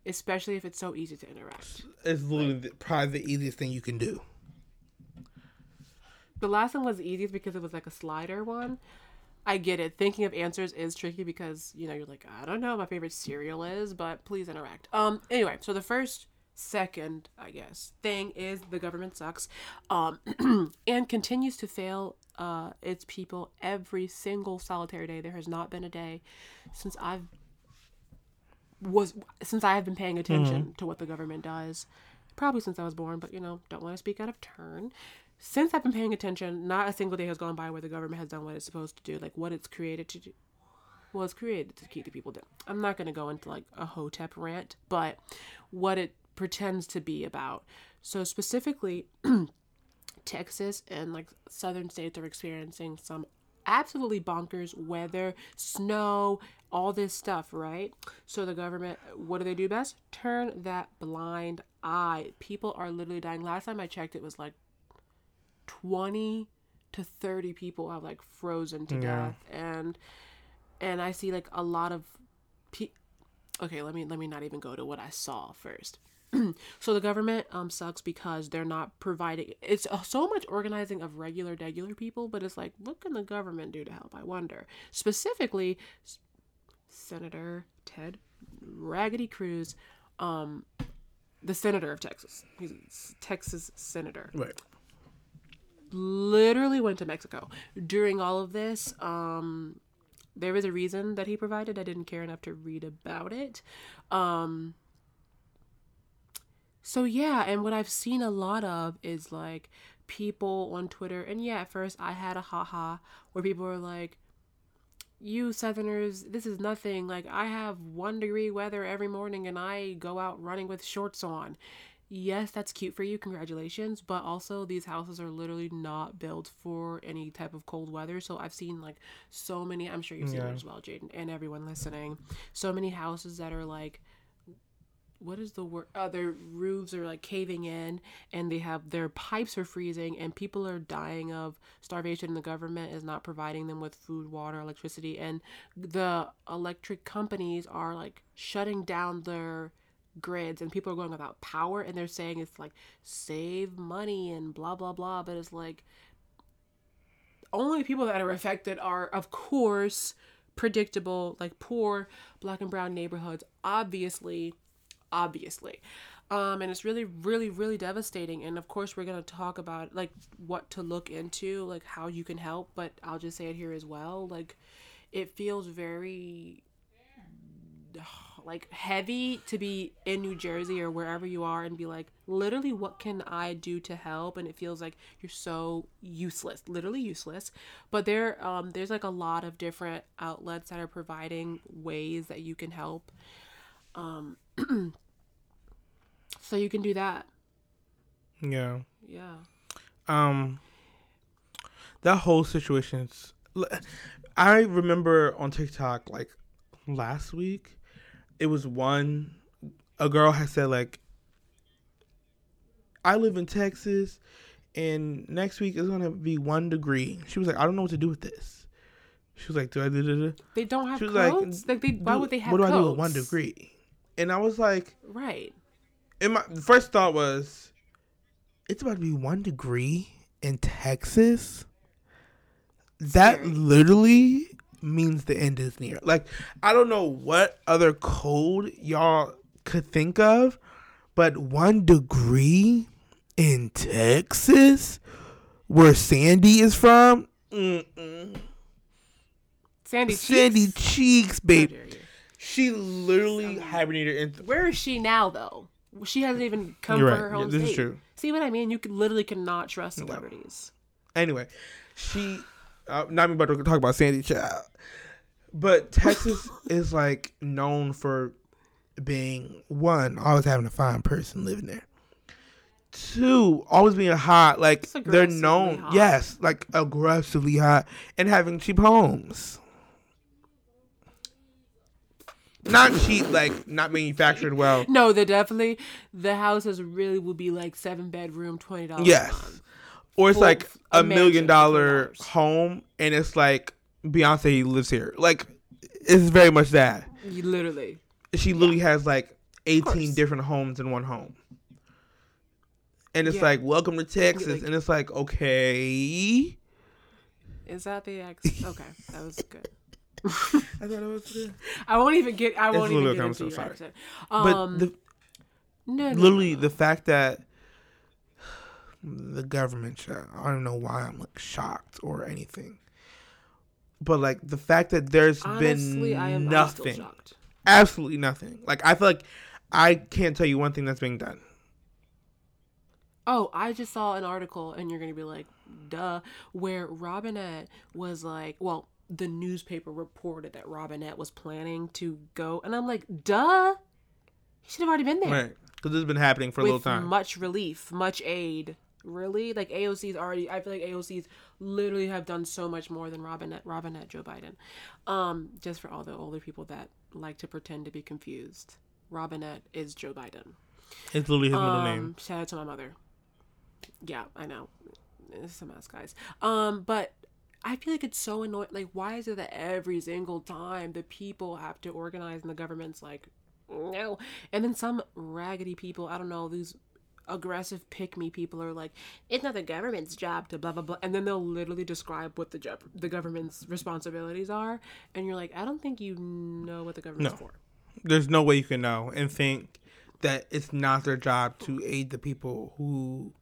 Speaker 3: especially if it's so easy to interact
Speaker 2: It's literally the, probably the easiest thing you can do.
Speaker 3: the last one was the easiest because it was like a slider one I get it. Thinking of answers is tricky because you know you're like I don't know what my favorite cereal is, but please interact. Um. Anyway, so the first, second, I guess thing is the government sucks, um, and continues to fail uh its people every single solitary day. There has not been a day since I've was since I have been paying attention to what the government does. Probably since I was born, but you know, don't want to speak out of turn since I've been paying attention, not a single day has gone by where the government has done what it's supposed to do, like what it's created to do. Well, it's created to keep the people down. I'm not going to go into like a hotep rant, but what it pretends to be about. So specifically, Texas and like southern states are experiencing some absolutely bonkers weather, snow, all this stuff, right? So the government, what do they do best? Turn that blind eye. People are literally dying. Last time I checked, it was like 20 to 30 people have like frozen to
Speaker 2: Yeah.
Speaker 3: death. And and i see like a lot of pe- okay let me let me not even go to what i saw first. So the government um sucks because they're not providing it's uh, so much organizing of regular regular people but it's like what can the government do to help i wonder? Specifically S- senator ted raggedy cruz um the senator of texas. He's texas senator.
Speaker 2: Right.
Speaker 3: Literally went to Mexico. During all of this, um, there was a reason that he provided. I didn't care enough to read about it. Um, so yeah, and what I've seen a lot of is like people on Twitter, and yeah, at first I had a haha where people were like, you southerners this is nothing like i have one degree weather every morning and i go out running with shorts on yes that's cute for you congratulations but also these houses are literally not built for any type of cold weather so i've seen like so many i'm sure you've seen
Speaker 2: Yeah.
Speaker 3: it as well jaden and everyone listening so many houses that are like what is the word? Uh, their roofs are like caving in, and they have their pipes are freezing, and people are dying of starvation. And the government is not providing them with food, water, electricity, and the electric companies are like shutting down their grids, and people are going without power. And they're saying it's like save money and blah blah blah, but it's like only people that are affected are, of course, predictable, like poor black and brown neighborhoods, obviously, obviously. Um, and it's really, really, really devastating. And of course, we're going to talk about like what to look into, like how you can help, but I'll just say it here as well. Like, it feels very like heavy to be in New Jersey or wherever you are and be like, literally, what can I do to help? And it feels like you're so useless, literally useless. But there, um, there's like a lot of different outlets that are providing ways that you can help. Um, so you can do that.
Speaker 2: Yeah.
Speaker 3: Yeah.
Speaker 2: Um. That whole situation's. I remember on TikTok like last week, it was one. A girl had said like, "I live in Texas, and next week is gonna be one degree." She was like, "I don't know what to do with this." She was like, "Do I do do do?"
Speaker 3: They don't have
Speaker 2: She was like.
Speaker 3: Like, they, why
Speaker 2: "Do-
Speaker 3: would they have
Speaker 2: What do I do with one degree? And I was like,
Speaker 3: Right.
Speaker 2: and my first thought was, it's about to be one degree in Texas. That
Speaker 3: Scary.
Speaker 2: literally means the end is near. Like I don't know what other code y'all could think of, But one degree in Texas, where Sandy is from, mm-mm.
Speaker 3: Sandy
Speaker 2: Sandy
Speaker 3: Cheeks.
Speaker 2: Cheeks, babe. She literally hibernated in.
Speaker 3: Where is she now, though? She hasn't even come
Speaker 2: You're
Speaker 3: for
Speaker 2: right.
Speaker 3: her
Speaker 2: Yeah,
Speaker 3: home
Speaker 2: this is
Speaker 3: state.
Speaker 2: true.
Speaker 3: See what I mean? You could, literally cannot trust celebrities.
Speaker 2: Anyway, she. Uh, not me about to talk about Sandy Child, but Texas is like known for being one always having a fine person living there. Two, always being hot. Like they're known,
Speaker 3: hot.
Speaker 2: yes, like aggressively hot, and having cheap homes. Not cheap, like not manufactured well.
Speaker 3: No, they definitely the houses really will be like seven bedroom, twenty dollars.
Speaker 2: Yes. Or it's like
Speaker 3: a
Speaker 2: a million dollar
Speaker 3: $3.
Speaker 2: home and it's like Beyonce lives here. Like it's very much that.
Speaker 3: You literally.
Speaker 2: She literally has like 18 different homes in one home. And it's
Speaker 3: Yeah.
Speaker 2: like, welcome to Texas.
Speaker 3: like-
Speaker 2: and it's like, okay.
Speaker 3: Is that the ex? Okay, that was good.
Speaker 2: I thought it was good.
Speaker 3: I won't even get. I won't even get into your
Speaker 2: sorry.
Speaker 3: accent.
Speaker 2: But
Speaker 3: Um,
Speaker 2: the,
Speaker 3: no, no,
Speaker 2: literally,
Speaker 3: no.
Speaker 2: the fact that the government, shut- I don't know why I'm like shocked or anything. But like the fact that there's
Speaker 3: honestly,
Speaker 2: been
Speaker 3: I am I'm
Speaker 2: nothing. absolutely nothing. Like I feel like I can't tell you one thing that's being done.
Speaker 3: Oh, I just saw an article, and you're gonna be like, "Duh," where Robinette was like, well, the newspaper reported that Robinette was planning to go, and I'm like, "Duh." He should have already been there.
Speaker 2: Right. Because this has been happening for a little time.
Speaker 3: much relief, much aid. Really, like AOC's already. I feel like AOC's literally have done so much more than Robinette, Robinette Joe Biden. Um, just for all the older people that like to pretend to be confused, Robinette is Joe Biden.
Speaker 2: it's literally his middle
Speaker 3: Um,
Speaker 2: name.
Speaker 3: Shout out to my mother. Yeah, I know. It's a mess, guys. Um, but I feel like it's so annoying. Like, why is it that every single time the people have to organize and the government's like, no, and then some raggedy people, I don't know, these aggressive pick me people are like, it's not the government's job to blah blah blah, and then they'll literally describe what the job, the government's responsibilities are, and you're like, I don't think you know what the government's
Speaker 2: No.
Speaker 3: for.
Speaker 2: There's no way you can know and think that it's not their job to aid the people who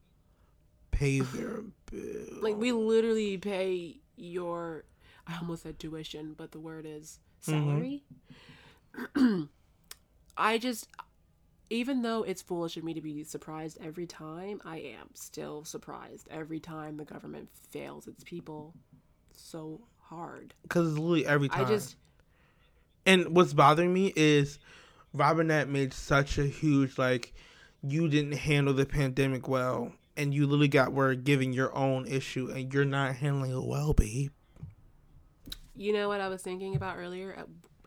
Speaker 2: pay their bill.
Speaker 3: Like we literally pay your I almost said tuition, but the word is mm-hmm. salary. I just even though it's foolish of me to be surprised every time, I am still surprised every time the government fails its people so hard.
Speaker 2: Because it's literally every time.
Speaker 3: I just
Speaker 2: And what's bothering me is Robinette made such a huge like you didn't handle the pandemic well and you literally got word giving your own issue and you're not handling it well, babe.
Speaker 3: You know what I was thinking about earlier uh,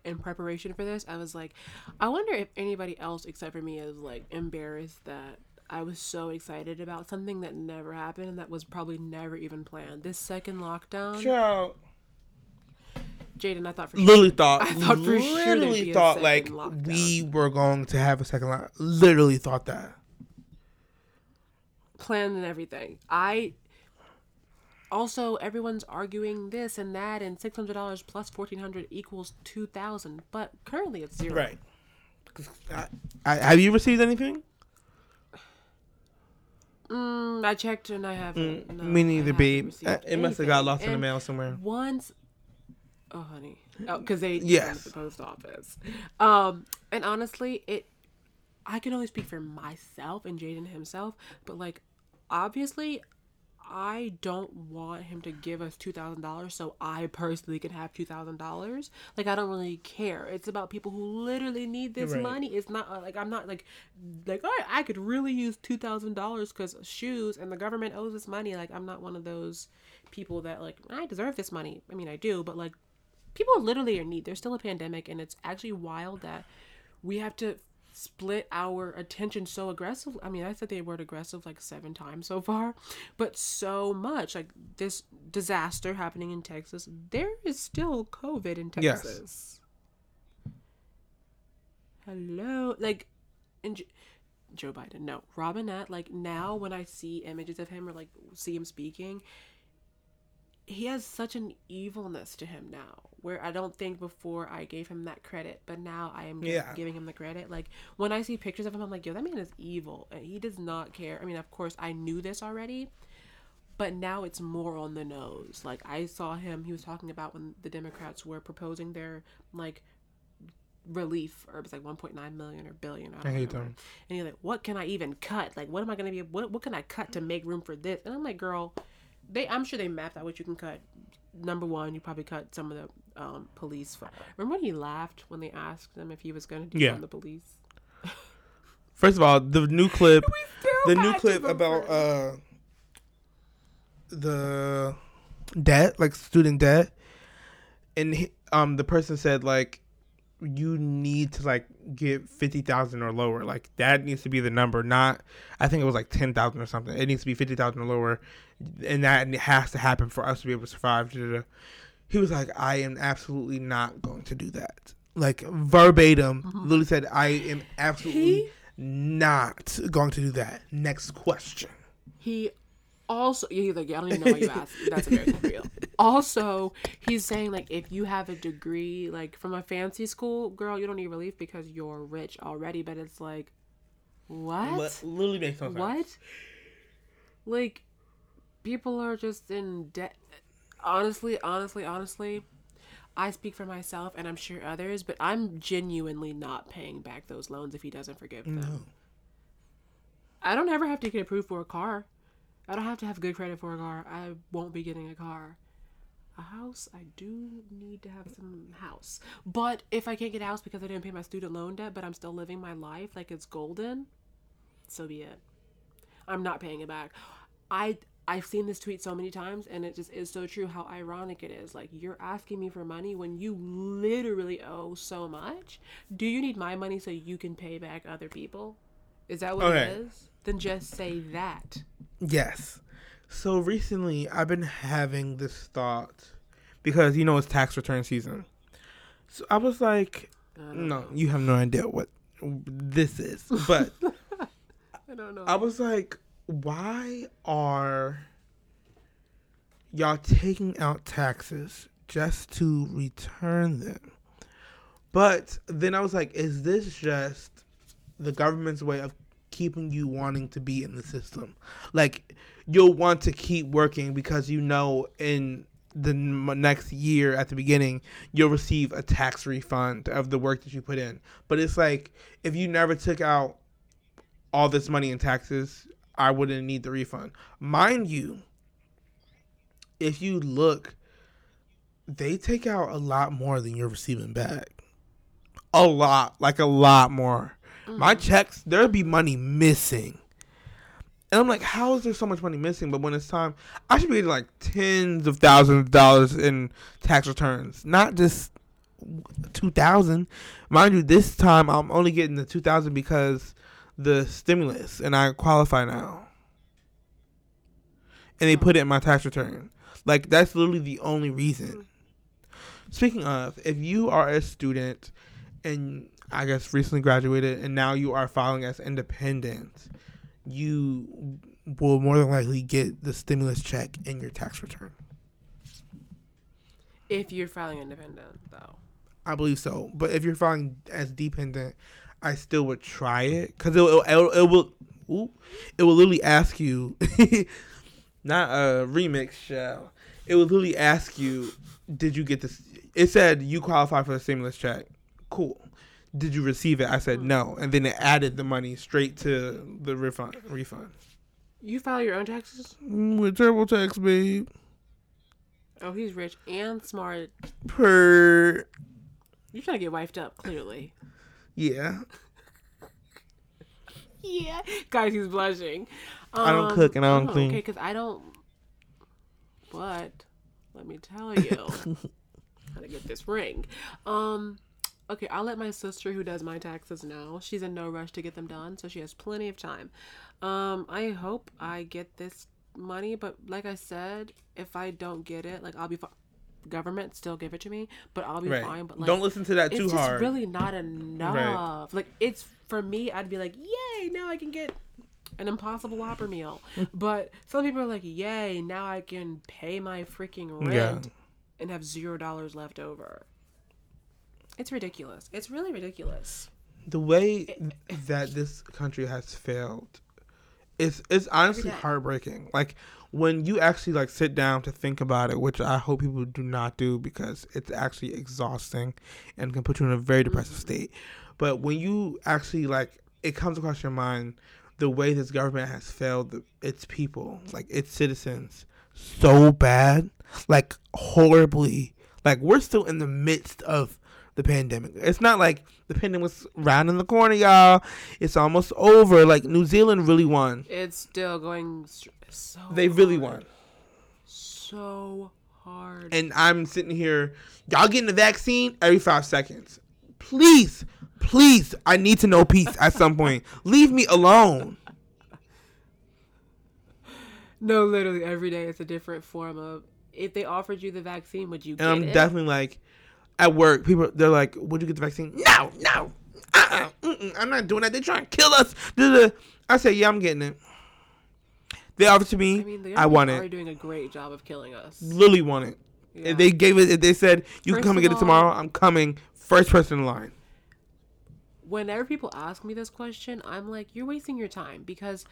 Speaker 3: in preparation for this? I was like, I wonder if anybody else except for me is like embarrassed that I was so excited about something that never happened and that was probably never even planned. This second lockdown,
Speaker 2: Child.
Speaker 3: Jaden, I thought for sure.
Speaker 2: Thought,
Speaker 3: I thought for sure there'd
Speaker 2: literally
Speaker 3: be a
Speaker 2: thought
Speaker 3: second
Speaker 2: like
Speaker 3: lockdown.
Speaker 2: we were going to have a second lockdown. Literally thought that.
Speaker 3: planned and everything. I also everyone's arguing this and that and six hundred dollars plus fourteen hundred equals two thousand, but currently it's zero.
Speaker 2: Right. I, I, have you received anything?
Speaker 3: Mm, I checked and I haven't. no,
Speaker 2: Mm, Me neither, babe. Uh, It must have got
Speaker 3: anything.
Speaker 2: lost in the mail somewhere.
Speaker 3: Once, oh honey, oh because they
Speaker 2: Yes.
Speaker 3: yes the post office. Um, and honestly, it I can only speak for myself and Jaden himself, but like obviously. I don't want him to give us two thousand dollars so I personally can have two thousand dollars. Like I don't really care. It's about people who literally need this
Speaker 2: Right.
Speaker 3: money. It's not uh, like I'm not like like oh I could really use two thousand dollars because shoes and the government owes us money. Like I'm not one of those people that like I deserve this money. I mean I do, but like people literally are in need. There's still a pandemic, and it's actually wild that we have to split our attention so aggressively. I mean, I said the word aggressive like seven times so far, but so much like this disaster happening in Texas. There is still COVID in Texas. Yes. Hello, like, and J- Joe Biden. No, Robinette. Like now, when I see images of him or like see him speaking, he has such an evilness to him now where I don't think before I gave him that credit, but now I am
Speaker 2: Yeah.
Speaker 3: giving him the credit. Like when I see pictures of him, I'm like, yo, that man is evil, and he does not care. I mean, of course, I knew this already, but now it's more on the nose. Like I saw him; he was talking about when the Democrats were proposing their like relief, or it was like 1.9 million or billion. I,
Speaker 2: I hate
Speaker 3: remember.
Speaker 2: them.
Speaker 3: And he's like, "What can I even cut? Like, what am I gonna be? What what can I cut to make room for this?" And I'm like, "Girl, they. I'm sure they mapped out what you can cut. Number one, you probably cut some of the um, police. Remember when he laughed when they asked him if he was gonna do
Speaker 2: Yeah.
Speaker 3: the police?
Speaker 2: First of all, the new clip, the new clip about uh the debt, like student debt, and he, um the person said like you need to like get fifty thousand or lower. Like that needs to be the number, not I think it was like ten thousand or something. It needs to be fifty thousand or lower, and that has to happen for us to be able to survive. He was like, I am absolutely not going to do that. Like verbatim, uh-huh. Lily said, I am absolutely
Speaker 3: He-
Speaker 2: not going to do that. Next question.
Speaker 3: He also yeah, he's like, yeah, I don't even know why you asked. That's a very real. Also, he's saying like if you have a degree like from a fancy school, girl, you don't need relief because you're rich already. But it's like, what?
Speaker 2: Literally makes no sense.
Speaker 3: What? Like, people are just in debt. Honestly, honestly, honestly, I speak for myself and I'm sure others, but I'm genuinely not paying back those loans if he doesn't forgive them. I don't ever have to get approved for a car. I don't have to have good credit for a car. I won't be getting a car. A house, I do need to have some house. But if I can't get a house because I didn't pay my student loan debt, but I'm still living my life like it's golden, so be it. I'm not paying it back. I I've seen this tweet so many times and it just is so true how ironic it is. Like you're asking me for money when you literally owe so much. Do you need my money so you can pay back other people? Is that what
Speaker 2: Okay.
Speaker 3: it is? Then just say that.
Speaker 2: Yes. So recently, I've been having this thought because you know it's tax return season. So I was like, no, you have no idea what this is. But
Speaker 3: I don't know.
Speaker 2: I was like, why are y'all taking out taxes just to return them? But then I was like, is this just the government's way of keeping you wanting to be in the system? Like, you'll want to keep working because you know in the next year at the beginning you'll receive a tax refund of the work that you put in. But it's like if you never took out all this money in taxes, I wouldn't need the refund. Mind you, if you look, they take out a lot more than you're receiving back. A lot, like a lot more. My checks, there'd be money missing. And I'm like, how is there so much money missing? But when it's time, I should be getting like tens of thousands of dollars in tax returns, not just two thousand. Mind you, this time I'm only getting the two thousand because the stimulus, and I qualify now. And they put it in my tax return. Like that's literally the only reason. Speaking of, if you are a student and I guess recently graduated and now you are filing as independent, you will more than likely get the stimulus check in your tax return.
Speaker 3: if you're filing independent, though.
Speaker 2: I believe so. But if you're filing as dependent, I still would try it because it, will- it, will- it will ooh, it will literally ask you, not a remix shell. It will literally ask you, did you get this? It said you qualify for the stimulus check. Cool. Did you receive it? I said no, and then it added the money straight to the refund. Refund.
Speaker 3: You file your own taxes?
Speaker 2: With TurboTax, babe.
Speaker 3: Oh, he's rich and smart.
Speaker 2: Per
Speaker 3: You're trying to get wifed up, clearly.
Speaker 2: yeah.
Speaker 3: Yeah. Guys, he's blushing.
Speaker 2: I don't cook and I don't
Speaker 3: oh,
Speaker 2: clean.
Speaker 3: Okay, because I don't. But let me tell you, how to get this ring. Um. Okay, I'll let my sister who does my taxes know. She's in no rush to get them done, so she has plenty of time. Um, I hope I get this money, but like I said, if I don't get it, like I'll be fine. Government still give it to me, but I'll be
Speaker 2: Right.
Speaker 3: fine. But like,
Speaker 2: Don't listen to that
Speaker 3: it's
Speaker 2: too
Speaker 3: just
Speaker 2: hard.
Speaker 3: really not enough. Like it's for me, I'd be like, yay! Now I can get an impossible Whopper meal. but some people are like, yay, now I can pay my freaking rent
Speaker 2: Yeah.
Speaker 3: and have zero dollars left over. It's ridiculous. It's really ridiculous.
Speaker 2: the way that this country has failed it's it's honestly heartbreaking. Like when you actually like sit down to think about it which i hope people do not do because it's actually exhausting and can put you in a very depressive mm-hmm. state. But when you actually like it comes across your mind the way this government has failed the, its people like its citizens so bad like horribly. Like we're still in the midst of the pandemic. It's not like the pandemic was round in the corner, y'all. It's almost over. Like New Zealand really won.
Speaker 3: It's still going so
Speaker 2: They really
Speaker 3: hard.
Speaker 2: won.
Speaker 3: So hard.
Speaker 2: And I'm sitting here, y'all getting the vaccine every five seconds. Please, please, I need to know peace at some point. Leave me alone.
Speaker 3: no, literally every day it's a different form of if they offered you the vaccine, would you
Speaker 2: And
Speaker 3: get
Speaker 2: I'm
Speaker 3: it?
Speaker 2: definitely like, at work, people they're like, "Would you get the vaccine?" No, no, uh-uh, I'm not doing that. They're trying to kill us. I said, "Yeah, I'm getting it." They offered to me.
Speaker 3: I mean,
Speaker 2: I want it.
Speaker 3: doing a great job of killing us.
Speaker 2: Lily want it.
Speaker 3: Yeah.
Speaker 2: If they gave it. If they said you can come and get it tomorrow, I'm coming. First person in line.
Speaker 3: Whenever people ask me this question, I'm like, you're wasting your time because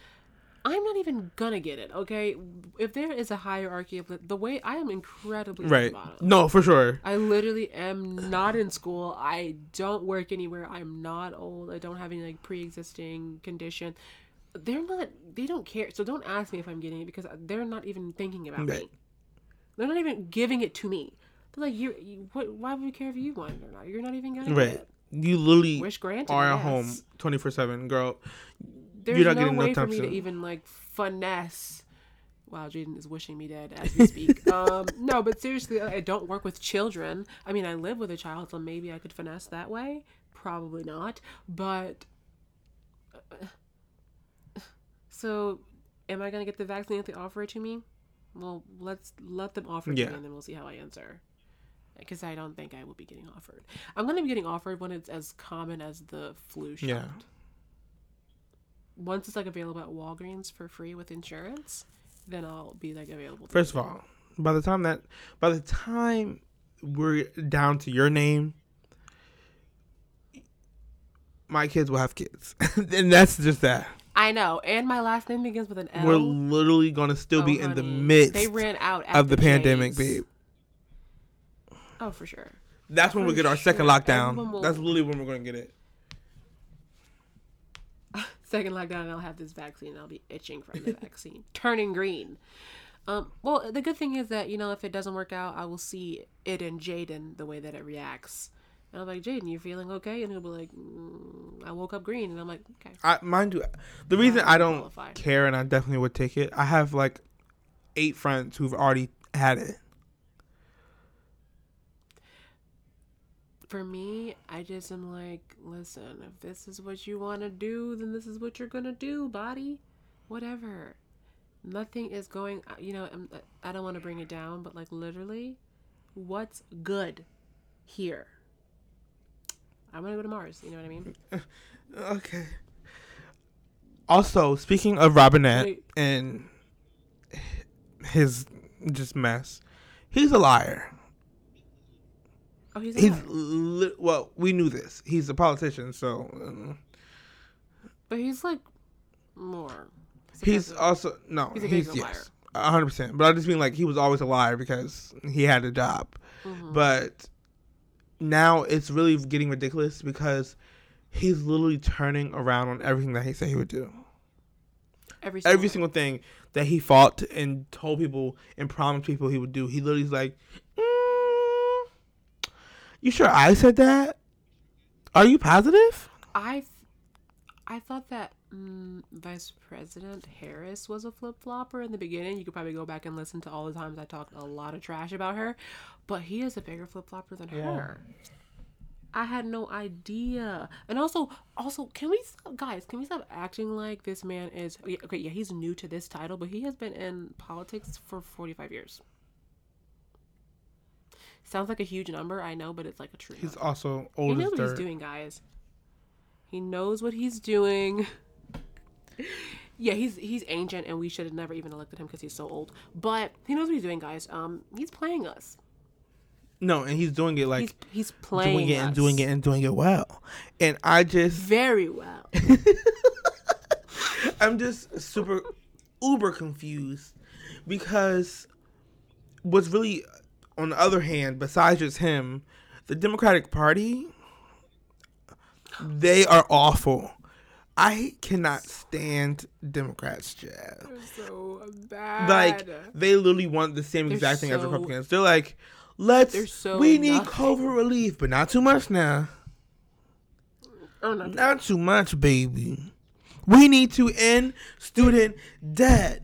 Speaker 3: I'm not even gonna get it. Okay, if there is a hierarchy of the, way I am incredibly
Speaker 2: Right. No, for sure.
Speaker 3: I literally am not in school. I don't work anywhere. I'm not old. I don't have any like pre-existing condition. They're not. They don't care. So don't ask me if I'm getting it because they're not even thinking about
Speaker 2: Right.
Speaker 3: me. They're not even giving it to me. They're like, you're. You, what? Why would we care if you want it or not? You're not even gonna get it. Right.
Speaker 2: You literally
Speaker 3: Wish granted.
Speaker 2: are at home 24 seven, girl.
Speaker 3: There's
Speaker 2: You're not
Speaker 3: no
Speaker 2: getting no
Speaker 3: way for me to even like finesse. Wow, Jaden is wishing me dead as we speak. um, no, but seriously, I don't work with children. I mean, I live with a child, so maybe I could finesse that way. Probably not. But so, am I gonna get the vaccine if they offer it to me? Well, let's let them offer it
Speaker 2: Yeah.
Speaker 3: to me, and then we'll see how I answer. Because I don't think I will be getting offered. I'm gonna be getting offered when it's as common as the flu shot
Speaker 2: Yeah.
Speaker 3: Once it's like available at Walgreens for free with insurance, then I'll be like available.
Speaker 2: First of all, by the time that, by the time we're down to your name, my kids will have kids, and that's just that.
Speaker 3: I know, and my last name begins with an L.
Speaker 2: We're literally gonna still
Speaker 3: Oh,
Speaker 2: be in the
Speaker 3: honey,
Speaker 2: midst
Speaker 3: They ran out
Speaker 2: of the, pandemic,
Speaker 3: J's.
Speaker 2: babe.
Speaker 3: Oh, for sure.
Speaker 2: That's when we get our second lockdown.
Speaker 3: Will-
Speaker 2: That's literally when we're gonna get it.
Speaker 3: Second lockdown, and I'll have this vaccine. and I'll be itching from the vaccine, turning green. Um, well, the good thing is that you know if it doesn't work out, I will see it in Jaden the way that it reacts. And I'm like, Jaden, you feeling okay? And he'll be like, mm, I woke up green, and I'm like, okay.
Speaker 2: I mind you, the reason
Speaker 3: Yeah,
Speaker 2: I don't
Speaker 3: qualify.
Speaker 2: care and I definitely would take it. I have like eight friends who've already had it.
Speaker 3: For me, I just am like, listen, if this is what you want to do, then this is what you're gonna do, body. Whatever. Nothing is going. uh, You know, I'm, I don't want to bring it down, but like literally, what's good here? I'm gonna go to Mars. You know what I mean?
Speaker 2: Okay. Also, speaking of Robinette
Speaker 3: Wait.
Speaker 2: and his just mess, he's a liar.
Speaker 3: Oh, he's.
Speaker 2: He's li- well, we knew this. He's a politician, so uh,
Speaker 3: but he's like more.
Speaker 2: he's also no.
Speaker 3: He's
Speaker 2: He's, yes, a hundred percent. But I just mean like he was always a liar because he had a job.
Speaker 3: Mhm.
Speaker 2: But now it's really getting ridiculous because he's literally turning around on everything that he said he would do.
Speaker 3: every
Speaker 2: every
Speaker 3: single
Speaker 2: single thing that he fought and told people and promised people he would do. He literally's like, mm, "You sure I said that? Are you positive?"
Speaker 3: I, th- I thought that mm, Vice President Harris was a flip flopper in the beginning. You could probably go back and listen to all the times I talked a lot of trash about her, but he is a bigger flip flopper than her. I had no idea. And also, also, can we stop, guys? Can we stop acting like this man is okay? okay, Yeah, he's new to this title, but he has been in politics for forty five years. Sounds like a huge number, I know, but it's like a true.
Speaker 2: He's
Speaker 3: number.
Speaker 2: also
Speaker 3: He
Speaker 2: old
Speaker 3: knows
Speaker 2: as
Speaker 3: what he's doing, guys. He knows what he's doing. Yeah, he's he's ancient, and we should have never even elected him because he's so old. But he knows what he's doing, guys. Um, he's playing us.
Speaker 2: No, and he's doing it like
Speaker 3: He's he's playing
Speaker 2: doing it and doing it and doing it well. And I just
Speaker 3: very well.
Speaker 2: I'm just super uber confused because what's really on the other hand, besides just him, the Democratic Party they are awful. I cannot stand Democrats, Jeff.
Speaker 3: so bad.
Speaker 2: Like they literally want the same
Speaker 3: They're
Speaker 2: exact thing as Republicans. They're like, let's
Speaker 3: They're so
Speaker 2: we need
Speaker 3: nothing.
Speaker 2: COVID relief, but not too much now.
Speaker 3: oh no,
Speaker 2: Not too much, baby. We need to end student debt.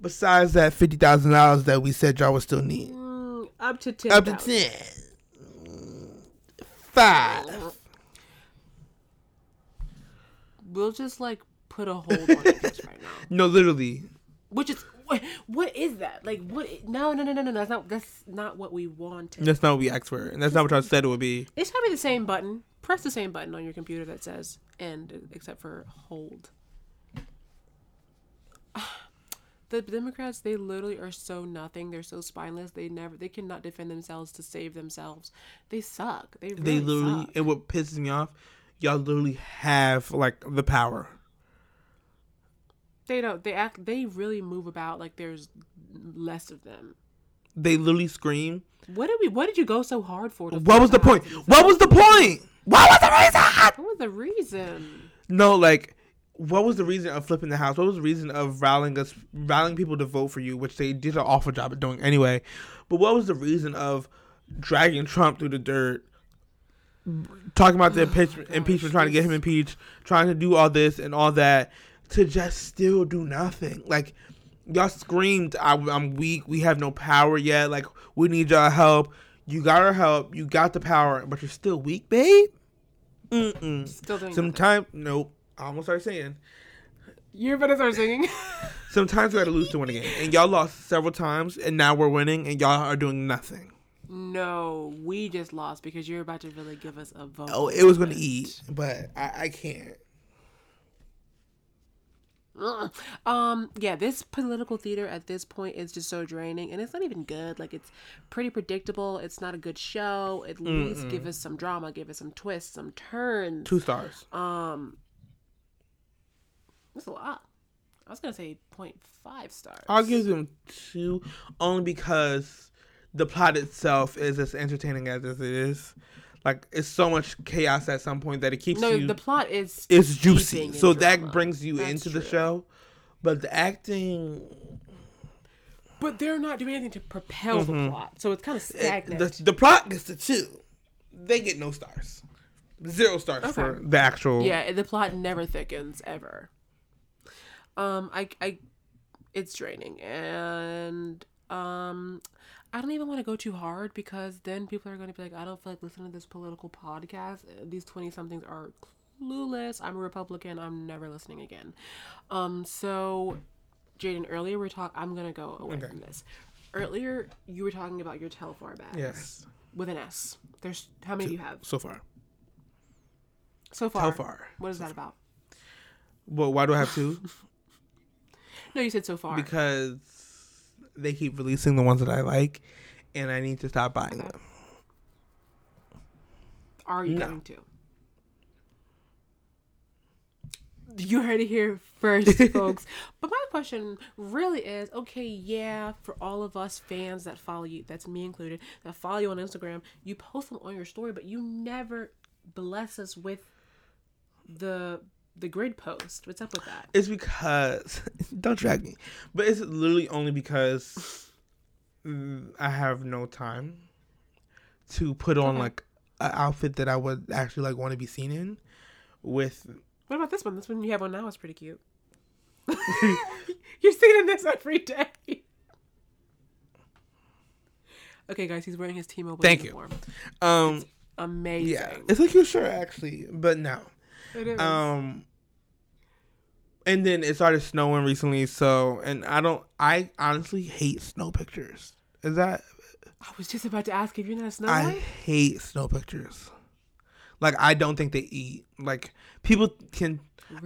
Speaker 2: Besides that fifty thousand dollars that we said y'all would still need.
Speaker 3: Up to ten.
Speaker 2: Up to ten. Five.
Speaker 3: We'll just like put a hold on it right now.
Speaker 2: No, literally.
Speaker 3: Which is what? What is that? Like what? No, no, no, no, no. That's not. That's not what we wanted.
Speaker 2: That's not what we asked for. And that's not what y'all said it would be.
Speaker 3: It's gotta be the same button. Press the same button on your computer that says end, except for hold. The Democrats, they literally are so nothing. They're so spineless. They never, they cannot defend themselves to save themselves. They suck. They really
Speaker 2: They literally
Speaker 3: suck.
Speaker 2: and what pisses me off, y'all literally have like the power.
Speaker 3: They don't. They act. They really move about like there's less of them.
Speaker 2: They literally scream.
Speaker 3: What did we? What did you go so hard for?
Speaker 2: What was the point? What was the point? What was the reason?
Speaker 3: What was the reason?
Speaker 2: No, like, what was the reason of flipping the house? What was the reason of rallying us, rallying people to vote for you, which they did an awful job of doing anyway? But what was the reason of dragging Trump through the dirt, talking about the oh impeachment,
Speaker 3: gosh,
Speaker 2: impeachment, trying to get him impeached, trying to do all this and all that, to just still do nothing? Like, y'all screamed, I, "I'm weak. We have no power yet. Like, we need y'all help." You got our help. You got the power, but you're still weak, babe. Mm-mm.
Speaker 3: Still doing.
Speaker 2: Sometimes, nope. I almost started saying.
Speaker 3: You're better start singing.
Speaker 2: Sometimes we got to lose to win a game, and y'all lost several times, and now we're winning, and y'all are doing nothing.
Speaker 3: no, we just lost because you're about to really give us a vote.
Speaker 2: Oh, it was gonna eat, but I, I can't.
Speaker 3: Um, yeah, this political theater at this point is just so draining, and it's not even good. Like, it's pretty predictable. It's not a good show. At least give us some drama, give us some twists, some turns.
Speaker 2: Two stars.
Speaker 3: Um, that's a lot. I was gonna say 0.5 stars.
Speaker 2: I'll give them two, only because the plot itself is as entertaining as it is. Like it's so much chaos at some point that it keeps
Speaker 3: no,
Speaker 2: you.
Speaker 3: the plot is
Speaker 2: it's juicy, so
Speaker 3: drama.
Speaker 2: that brings you
Speaker 3: That's
Speaker 2: into the show. But the acting,
Speaker 3: but they're not doing anything to propel the mm-hmm. plot, so it's kind of
Speaker 2: it-
Speaker 3: stagnant.
Speaker 2: the, the plot gets the two. They get no stars, zero stars for the actual.
Speaker 3: Yeah, the plot never thickens ever. Um, I, I, it's draining, and um, I don't even want to go too hard because then people are going to be like, I don't feel like listening to this political podcast. These twenty somethings are clueless. I'm a Republican. I'm never listening again. Um, so, Jaden, earlier we are talking. I'm gonna go away
Speaker 2: Okay.
Speaker 3: from this. Earlier, you were talking about your Telfar bags.
Speaker 2: Yes.
Speaker 3: With an S. There's how many do you have
Speaker 2: So far,
Speaker 3: so far?
Speaker 2: Telfar.
Speaker 3: What is that about?
Speaker 2: Well, why do I have two?
Speaker 3: No, you said so far.
Speaker 2: because they keep releasing the ones that I like, and I need to stop buying them.
Speaker 3: Are you
Speaker 2: No.
Speaker 3: going to? You heard it here first, folks. But my question really is okay, yeah, for all of us fans that follow you, that's me included, that follow you on Instagram, you post them on your story, but you never bless us with the the grid post. What's up with that?
Speaker 2: It's because don't drag me, but it's literally only because I have no time to put on
Speaker 3: Okay.
Speaker 2: like an outfit that I would actually like want to be seen in. With
Speaker 3: What about this one? This one you have on now is pretty cute. You're seen in this every day. Okay, guys, he's wearing his T-Mobile
Speaker 2: Thank you.
Speaker 3: uniform.
Speaker 2: um,
Speaker 3: Amazing.
Speaker 2: yeah, it's a cute shirt actually, but no.
Speaker 3: It is.
Speaker 2: Um, and then it started snowing recently, so and I don't. I honestly hate snow pictures. Is that
Speaker 3: I was just about to ask if you're not a snow
Speaker 2: I hate snow pictures. Like I don't think they eat. Like people can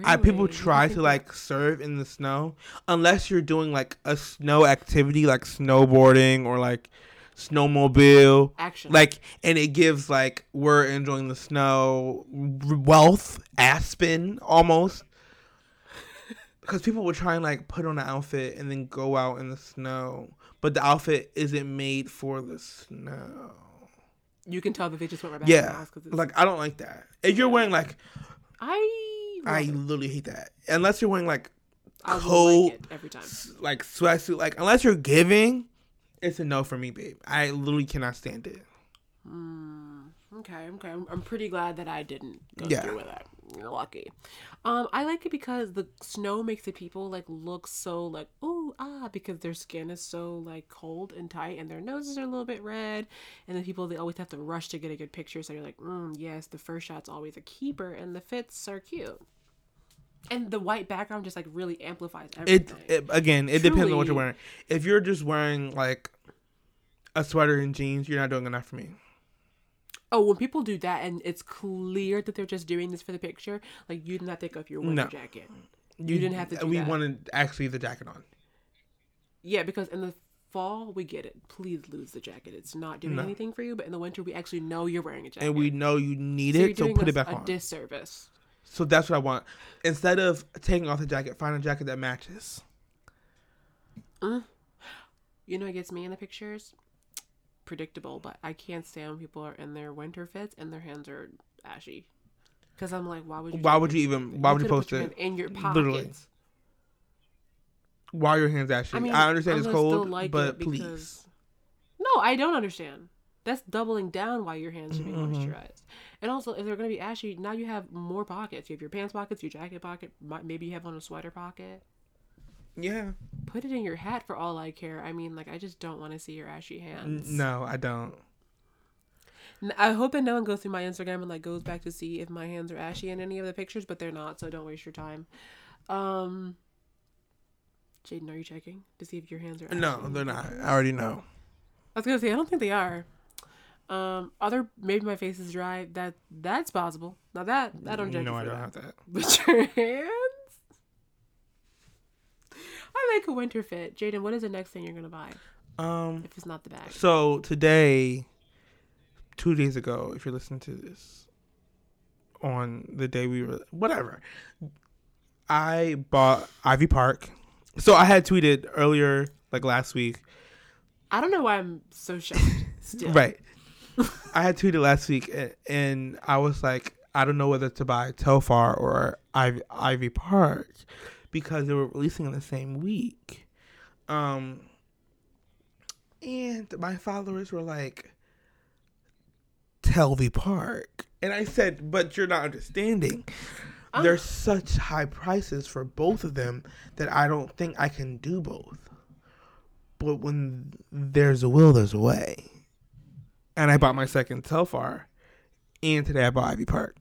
Speaker 2: I, people try to like surf in the snow unless you're doing like a snow activity like snowboarding or like snowmobile
Speaker 3: action.
Speaker 2: like and it gives like we're enjoying the snow wealth aspen almost because people would try and like put on an outfit and then go out in the snow but the outfit isn't made for the snow
Speaker 3: you can tell that they just went right back
Speaker 2: yeah
Speaker 3: it's,
Speaker 2: like i don't like that if you're wearing like
Speaker 3: I
Speaker 2: i
Speaker 3: it.
Speaker 2: literally hate that unless you're wearing like cold
Speaker 3: like every time.
Speaker 2: like sweatsuit like unless you're giving it's a no for me babe i literally cannot stand it
Speaker 3: Mm, okay, okay. I'm, I'm pretty glad that I didn't go
Speaker 2: Yeah.
Speaker 3: through with it. You're lucky. Um, I like it because the snow makes the people like look so like ooh ah because their skin is so like cold and tight and their noses are a little bit red and the people they always have to rush to get a good picture so you're like mm, yes the first shot's always a keeper and the fits are cute and the white background just like really amplifies
Speaker 2: it,
Speaker 3: everything.
Speaker 2: it again it depends on what you're wearing if you're just wearing like a sweater and jeans you're not doing enough for me
Speaker 3: Oh, when people do that and it's clear that they're just doing this for the picture, like you did not take off your winter
Speaker 2: No.
Speaker 3: jacket. You didn't have to do
Speaker 2: we
Speaker 3: that.
Speaker 2: wanted actually the jacket on
Speaker 3: Yeah, because in the fall we get it. Please lose the jacket. It's not doing
Speaker 2: No.
Speaker 3: anything for you. But in the winter we actually know you're wearing a jacket.
Speaker 2: and we know you need
Speaker 3: so
Speaker 2: it so put it back
Speaker 3: a
Speaker 2: on
Speaker 3: disservice.
Speaker 2: So that's what i want instead of taking off the jacket find a jacket that matches
Speaker 3: You know what gets me in the pictures? Predictable, but I can't stand when people are in their winter fits and their hands are ashy. Because I'm like, why would you?
Speaker 2: why would you even why would you post it
Speaker 3: in your pockets.
Speaker 2: Literally. why your hands actually
Speaker 3: I mean,
Speaker 2: i understand
Speaker 3: I'm
Speaker 2: it's cold
Speaker 3: like
Speaker 2: but
Speaker 3: it
Speaker 2: please
Speaker 3: No, I don't understand. That's doubling down why your hands should be
Speaker 2: Mhm.
Speaker 3: moisturized. And also, if they're going to be ashy, now you have more pockets. You have your pants pockets, your jacket pocket, maybe you have on a sweater pocket.
Speaker 2: yeah
Speaker 3: Put it in your hat for all I care. I mean, like, I just don't want to see your ashy hands.
Speaker 2: no i don't
Speaker 3: I hope that no one goes through my Instagram and like goes back to see if my hands are ashy in any of the pictures, but they're not, so don't waste your time. Um, Jaden, are you checking to see if your hands are? Ashy
Speaker 2: no they're not i already know
Speaker 3: I was gonna say I don't think they are. Um, other maybe my face is dry. That that's possible. Now that I don't judge
Speaker 2: no
Speaker 3: you
Speaker 2: i don't
Speaker 3: that.
Speaker 2: have that
Speaker 3: But your hands. I like a winter fit. Jaden, what is the next thing you're gonna buy
Speaker 2: um
Speaker 3: if it's not the bag?
Speaker 2: So today, two days ago, if you're listening to this, on the day we were whatever, I bought Ivy Park. So I had tweeted earlier, like last week,
Speaker 3: I don't know why I'm so shocked. Still,
Speaker 2: right? I had tweeted last week, and I was like, I don't know whether to buy Telfar or Ivy, Ivy Park because they were releasing in the same week. Um, and my followers were like, Telvy Park. And I said, but you're not understanding.
Speaker 3: Ah.
Speaker 2: There's such high prices for both of them that I don't think I can do both. But when there's a will, there's a way. And I bought my second Telfar. And today I bought Ivy Park.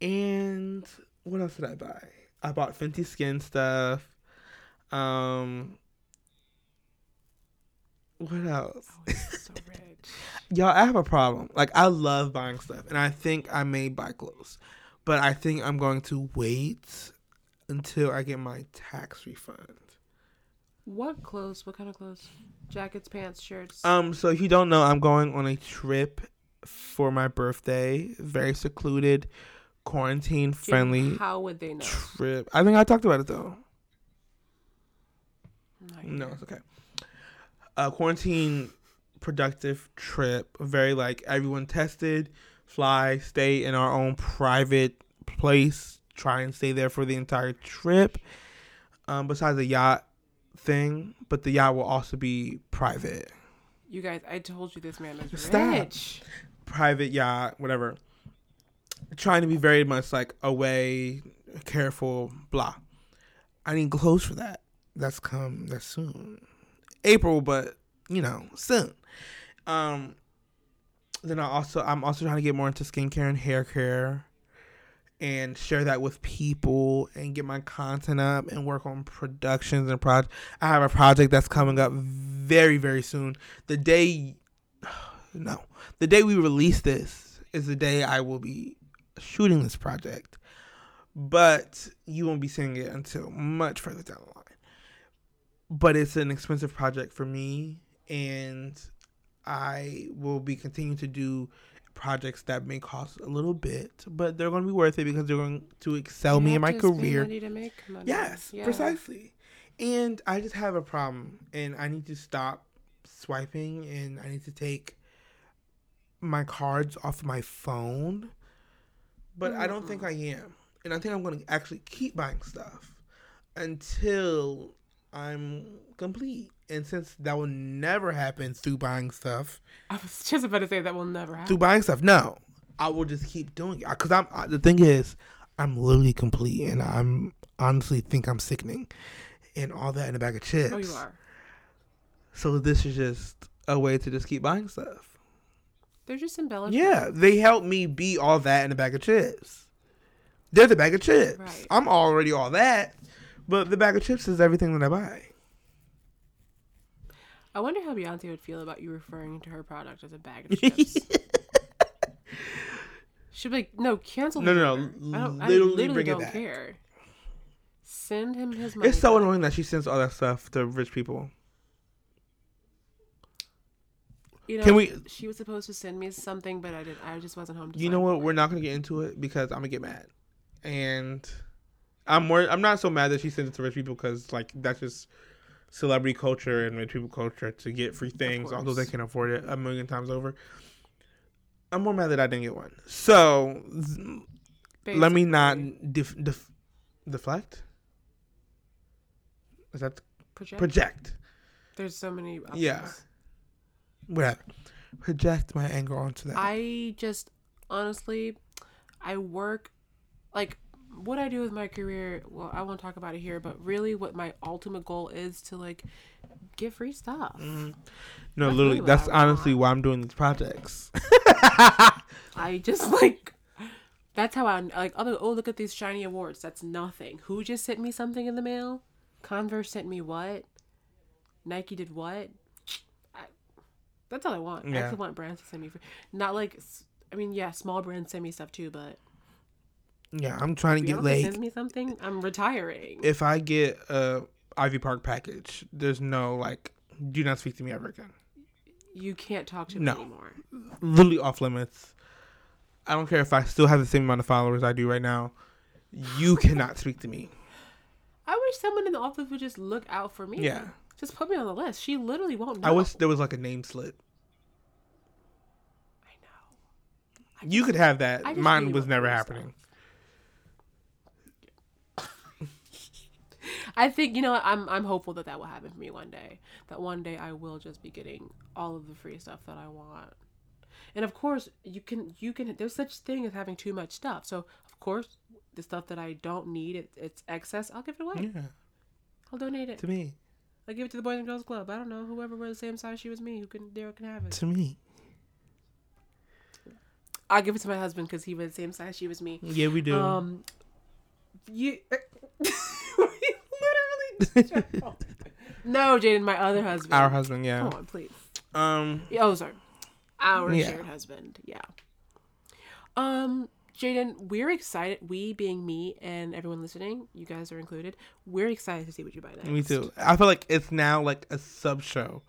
Speaker 2: And what else did I buy? I bought Fenty Skin stuff. Um, what else?
Speaker 3: Oh, so rich.
Speaker 2: Y'all, I have a problem. Like, I love buying stuff, and I think I may buy clothes, but I think I'm going to wait until I get my tax refund.
Speaker 3: What clothes? What kind of clothes? Jackets, pants, shirts.
Speaker 2: Um, so if you don't know, I'm going on a trip for my birthday. Very secluded, quarantine friendly
Speaker 3: How would they know?
Speaker 2: trip. I think I talked about it though. No, it's okay. A quarantine productive trip. Very like everyone tested, fly, stay in our own private place, try and stay there for the entire trip. Um, besides the yacht thing, but the yacht will also be private.
Speaker 3: You guys, I told you this man is
Speaker 2: Stop.
Speaker 3: rich.
Speaker 2: Private yacht, whatever. Trying to be very much like away, careful, blah. I need clothes for that. That's come that's soon. April, but you know, soon. Um then I also I'm also trying to get more into skincare and hair care and share that with people and get my content up and work on productions and projects. I have a project that's coming up very, very soon. The day no. The day we release this is the day I will be shooting this project, but you won't be seeing it until much further down the line. But it's an expensive project for me, and I will be continuing to do projects that may cost a little bit, but they're going to be worth it because they're going to excel me
Speaker 3: You
Speaker 2: in my
Speaker 3: have to spend
Speaker 2: career.
Speaker 3: money to make money.
Speaker 2: Yes,
Speaker 3: Yeah.
Speaker 2: precisely. And I just have a problem, and I need to stop swiping, and I need to take my cards off my phone. But I don't think mm-hmm. I am, and I think I'm going to actually keep buying stuff until I'm complete. And since that will never happen through buying stuff,
Speaker 3: I was just about to say that will never happen.
Speaker 2: through buying stuff, no, I will just keep doing it. Because I'm I, the thing is, I'm literally complete, and I'm honestly think I'm sickening, and all that in a bag of chips.
Speaker 3: Oh, you are.
Speaker 2: So this is just a way to just keep buying stuff.
Speaker 3: They're just embellished.
Speaker 2: Yeah, they help me be all that in a bag of chips. They're the bag of chips.
Speaker 3: Right.
Speaker 2: I'm already all that, but the bag of chips is everything that I buy.
Speaker 3: I wonder how Beyonce would feel about you referring to her product as a bag of chips. She'd be like, "No, cancel."
Speaker 2: No, no,
Speaker 3: order.
Speaker 2: no,
Speaker 3: I don't. I
Speaker 2: literally
Speaker 3: literally
Speaker 2: bring
Speaker 3: don't
Speaker 2: back.
Speaker 3: care. Send him his money.
Speaker 2: It's so
Speaker 3: back.
Speaker 2: annoying that she sends all that stuff to rich people.
Speaker 3: You know,
Speaker 2: Can we-
Speaker 3: She was supposed to send me something, but I didn't. I just wasn't home. To
Speaker 2: You know what? We're not gonna get into it because I'm gonna get mad, and I'm more. I'm not so mad that she sends it to rich people because like that's just celebrity culture and rich people culture to get free things, although they can afford it a million times over. I'm more mad that I didn't get one. So z- let me not def- def- deflect. Is that
Speaker 3: project.
Speaker 2: project?
Speaker 3: There's so many. Options.
Speaker 2: Yeah. Whatever. Project my anger onto that.
Speaker 3: I just honestly, I work like what I do with my career. Well, I won't talk about it here, but really, what my ultimate goal is to like get free stuff. Mm-hmm.
Speaker 2: no,
Speaker 3: that's
Speaker 2: literally, that's honestly why I'm doing these projects.
Speaker 3: I just like that's how I like. Other oh look at these shiny awards. That's nothing. Who just sent me something in the mail? Converse sent me what? Nike did what? I, that's all I want. I
Speaker 2: Yeah.
Speaker 3: actually want brands to send me free. Not like I mean, yeah, small brands send me stuff too, but
Speaker 2: yeah, I'm trying to get
Speaker 3: Beyonce
Speaker 2: laid.
Speaker 3: sends me something. I'm retiring.
Speaker 2: If I get a Ivy Park package, there's no like, do not speak to me ever again.
Speaker 3: you can't talk to
Speaker 2: No.
Speaker 3: me anymore.
Speaker 2: Literally off limits. I don't care if I still have the same amount of followers I do right now. You cannot speak to me.
Speaker 3: I wish someone in the office would just look out for me.
Speaker 2: Yeah.
Speaker 3: Just put me on the list. She literally won't know.
Speaker 2: I wish there was like a name slip.
Speaker 3: I know. I
Speaker 2: You could have that. Mine was never happening.
Speaker 3: I think you know I'm I'm hopeful that that will happen for me one day. That one day I will just be getting all of the free stuff that I want. And of course, you can you can there's such thing as having too much stuff. So of course, the stuff that I don't need, it, it's excess. I'll give it away.
Speaker 2: Yeah,
Speaker 3: I'll donate it.
Speaker 2: to me,
Speaker 3: I'll give it to the Boys and Girls Club. I don't know whoever wears the same size shoe as me, who can there can have it.
Speaker 2: to me.
Speaker 3: I'll give it to my husband because he wears the same size shoe as me.
Speaker 2: Yeah, we do.
Speaker 3: Um, you. no, Jaden, my other husband.
Speaker 2: Our husband, yeah.
Speaker 3: Come on, please.
Speaker 2: Um,
Speaker 3: Oh, sorry. Our
Speaker 2: Yeah.
Speaker 3: shared husband. Yeah. Um, Jaden, we're excited. We being me and everyone listening, you guys are included. We're excited to see what you buy next.
Speaker 2: me too. I feel like it's now like a sub show.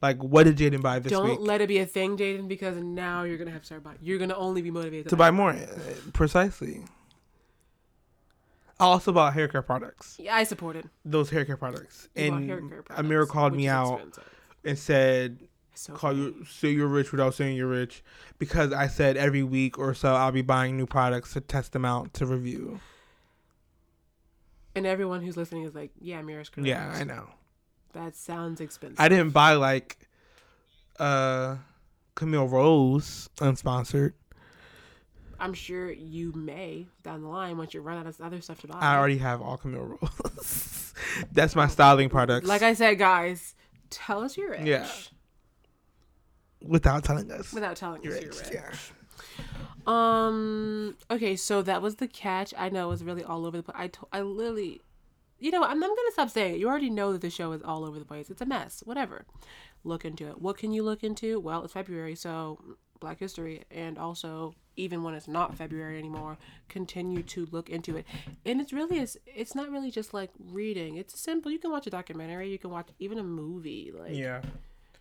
Speaker 2: Like, what did Jaden buy this
Speaker 3: Don't
Speaker 2: week?
Speaker 3: let it be a thing, Jaden, because now you're gonna have to start buying. You're gonna only be motivated
Speaker 2: to buy more. Uh, Precisely. I also bought hair care products.
Speaker 3: Yeah, I supported.
Speaker 2: Those hair care products.
Speaker 3: You
Speaker 2: and
Speaker 3: hair care
Speaker 2: Amira called me out
Speaker 3: expensive.
Speaker 2: and said,
Speaker 3: So
Speaker 2: call
Speaker 3: funny.
Speaker 2: you say you're rich without saying you're rich because I said every week or so I'll be buying new products to test them out to review.
Speaker 3: And everyone who's listening is like, yeah, Mira's correct.
Speaker 2: Yeah, I know.
Speaker 3: That sounds expensive.
Speaker 2: I didn't buy like uh Camille Rose unsponsored.
Speaker 3: I'm sure you may down the line once you run out of other stuff to buy.
Speaker 2: I already have all Camille Rose. That's my styling products.
Speaker 3: Like I said, guys, tell us you're rich.
Speaker 2: Yeah. without telling us.
Speaker 3: Without telling
Speaker 2: you're
Speaker 3: us you're
Speaker 2: rich.
Speaker 3: rich.
Speaker 2: Yeah.
Speaker 3: Um. Okay, so that was the catch. I know it was really all over the place. I to- I literally, you know, I'm, I'm gonna stop saying it. You already know that the show is all over the place. It's a mess. Whatever. Look into it. What can you look into? Well, it's February, so Black History, and also even when it's not February anymore, continue to look into it. And it's really is it's not really just like reading. It's simple. You can watch a documentary, you can watch even a movie. Like
Speaker 2: Yeah.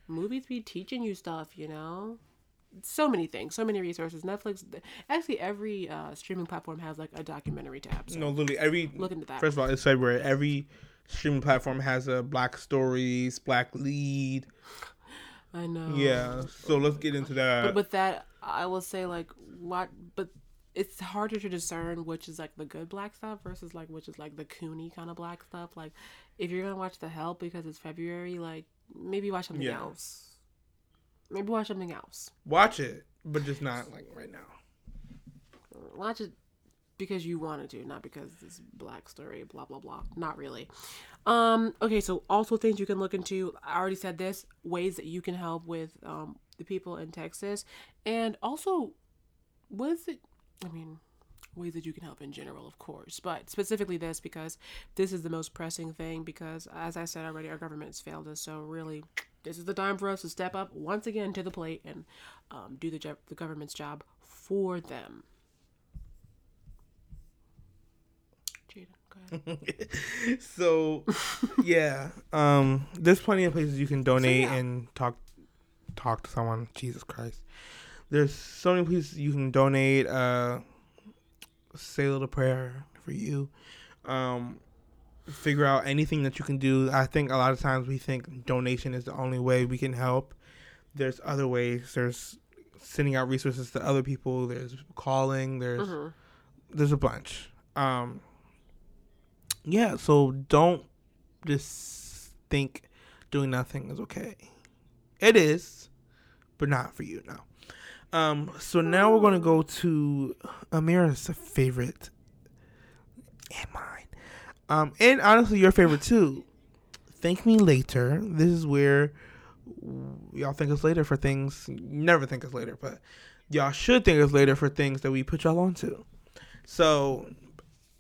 Speaker 3: movies be teaching you stuff, you know? So many things, so many resources. Netflix actually every uh, streaming platform has like a documentary tab. So
Speaker 2: No, literally every.
Speaker 3: look into that.
Speaker 2: First of all, it's February. Every streaming platform has a Black Stories, Black Lead.
Speaker 3: I know.
Speaker 2: Yeah. So let's get into that.
Speaker 3: But with that, I will say like what, but it's harder to discern which is like the good black stuff versus like which is like the coony kind of black stuff. Like if you're gonna watch The Help because it's February, like maybe watch something
Speaker 2: Yeah.
Speaker 3: else. Maybe watch something else.
Speaker 2: Watch it, but just not like right now.
Speaker 3: Watch it because you wanted to, not because this black story, blah blah blah. Not really. Um. Okay. So also things you can look into. I already said this. Ways that you can help with um the people in Texas, and also it? I mean, ways that you can help in general, of course, but specifically this because this is the most pressing thing. Because as I said already, our government has failed us. So really, this is the time for us to step up once again to the plate and um, do the jo- the government's job for them. Jaden, go ahead.
Speaker 2: so yeah um there's plenty of places you can donate
Speaker 3: yeah.
Speaker 2: and talk talk to someone jesus christ. There's so many places you can donate uh say a little prayer for you. Um figure out anything that you can do. I think a lot of times we think donation is the only way we can help. There's other ways. There's sending out resources to other people. There's calling. There's
Speaker 3: Mhm.
Speaker 2: there's a bunch. Um yeah, so don't just think doing nothing is okay. It is, but not for you now. Um so now we're going to go to Amira's favorite and mine. Um and honestly your favorite too. Thank me later. This is where y'all thank us later for things. Never thank us later, but y'all should thank us later for things that we put y'all onto. So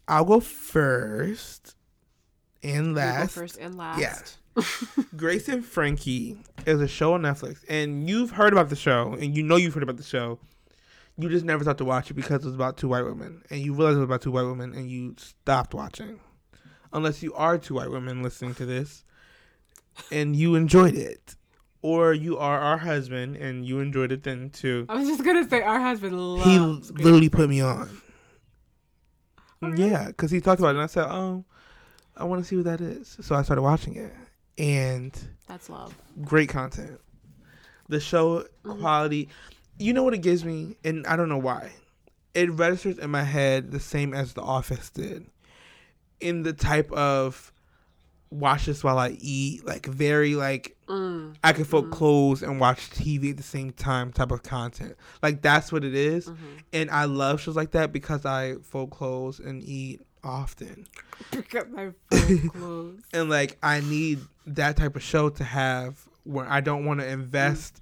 Speaker 2: I'll go first and
Speaker 3: You go
Speaker 2: last.
Speaker 3: first and last.
Speaker 2: Yeah. Grace and Frankie is a show on Netflix, and you've heard about the show, and you know you've heard about the show. You just never thought to watch it because it was about two white women, and you realized it was about two white women, and you stopped watching. Unless you are two white women listening to this, and you enjoyed it, or you are our husband and you enjoyed it then too.
Speaker 3: I was just gonna say our husband.
Speaker 2: He literally put me on.
Speaker 3: Oh.
Speaker 2: Yeah, because he talked about it, and I said, "Oh, I want to see what that is." So I started watching it, and
Speaker 3: That's love.
Speaker 2: great content. The show quality, you know what it gives me, and I don't know why. It registers in my head the same as The Office did, in the type of watch this while I eat, like very like
Speaker 3: Mm.
Speaker 2: I can fold clothes and watch TV at the same time type of content. Like that's what it is.
Speaker 3: Mm-hmm.
Speaker 2: and I love shows like that because I fold clothes and eat often,
Speaker 3: Pick up my clothes.
Speaker 2: and like I need that type of show to have where I don't want to invest.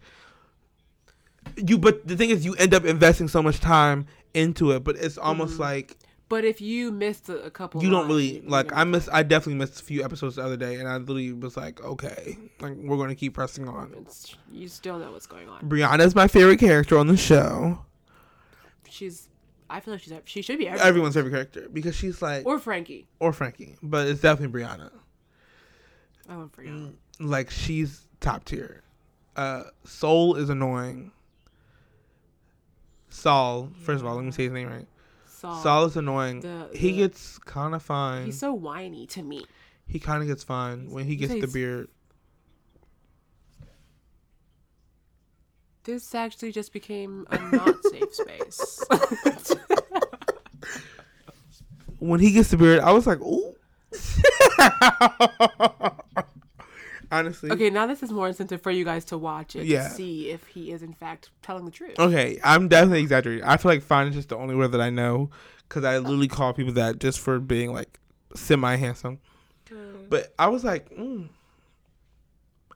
Speaker 2: You, but the thing is, you end up investing so much time into it, but it's almost
Speaker 3: Mm-hmm.
Speaker 2: like
Speaker 3: But if you missed a, a couple,
Speaker 2: you don't really like. I miss. I definitely missed a few episodes the other day, and I literally was like, okay, like we're gonna keep pressing on.
Speaker 3: It's, you still know what's going on.
Speaker 2: Brianna's my favorite character on the show.
Speaker 3: She's. I feel like she's. She should be every,
Speaker 2: Everyone's favorite character because she's like,
Speaker 3: or Frankie.
Speaker 2: or Frankie, but it's definitely Brianna.
Speaker 3: I won't forget.
Speaker 2: Mm. like she's top tier. Uh, Soul is annoying. Sol, first of all, let me say his name right.
Speaker 3: Sol.
Speaker 2: Sol is annoying.
Speaker 3: the-
Speaker 2: he gets kind of fine.
Speaker 3: He's so whiny to me.
Speaker 2: he kind of gets fine when he gets the beard.
Speaker 3: This actually just became a not safe space.
Speaker 2: When he gets the beard, I was like, ooh. Honestly.
Speaker 3: okay, now this is more incentive for you guys to watch it
Speaker 2: Yeah.
Speaker 3: to see if he is in fact telling the truth.
Speaker 2: Okay, I'm definitely exaggerating. I feel like fine is just the only word that I know because I literally call people that just for being like semi handsome. But I was like, mm,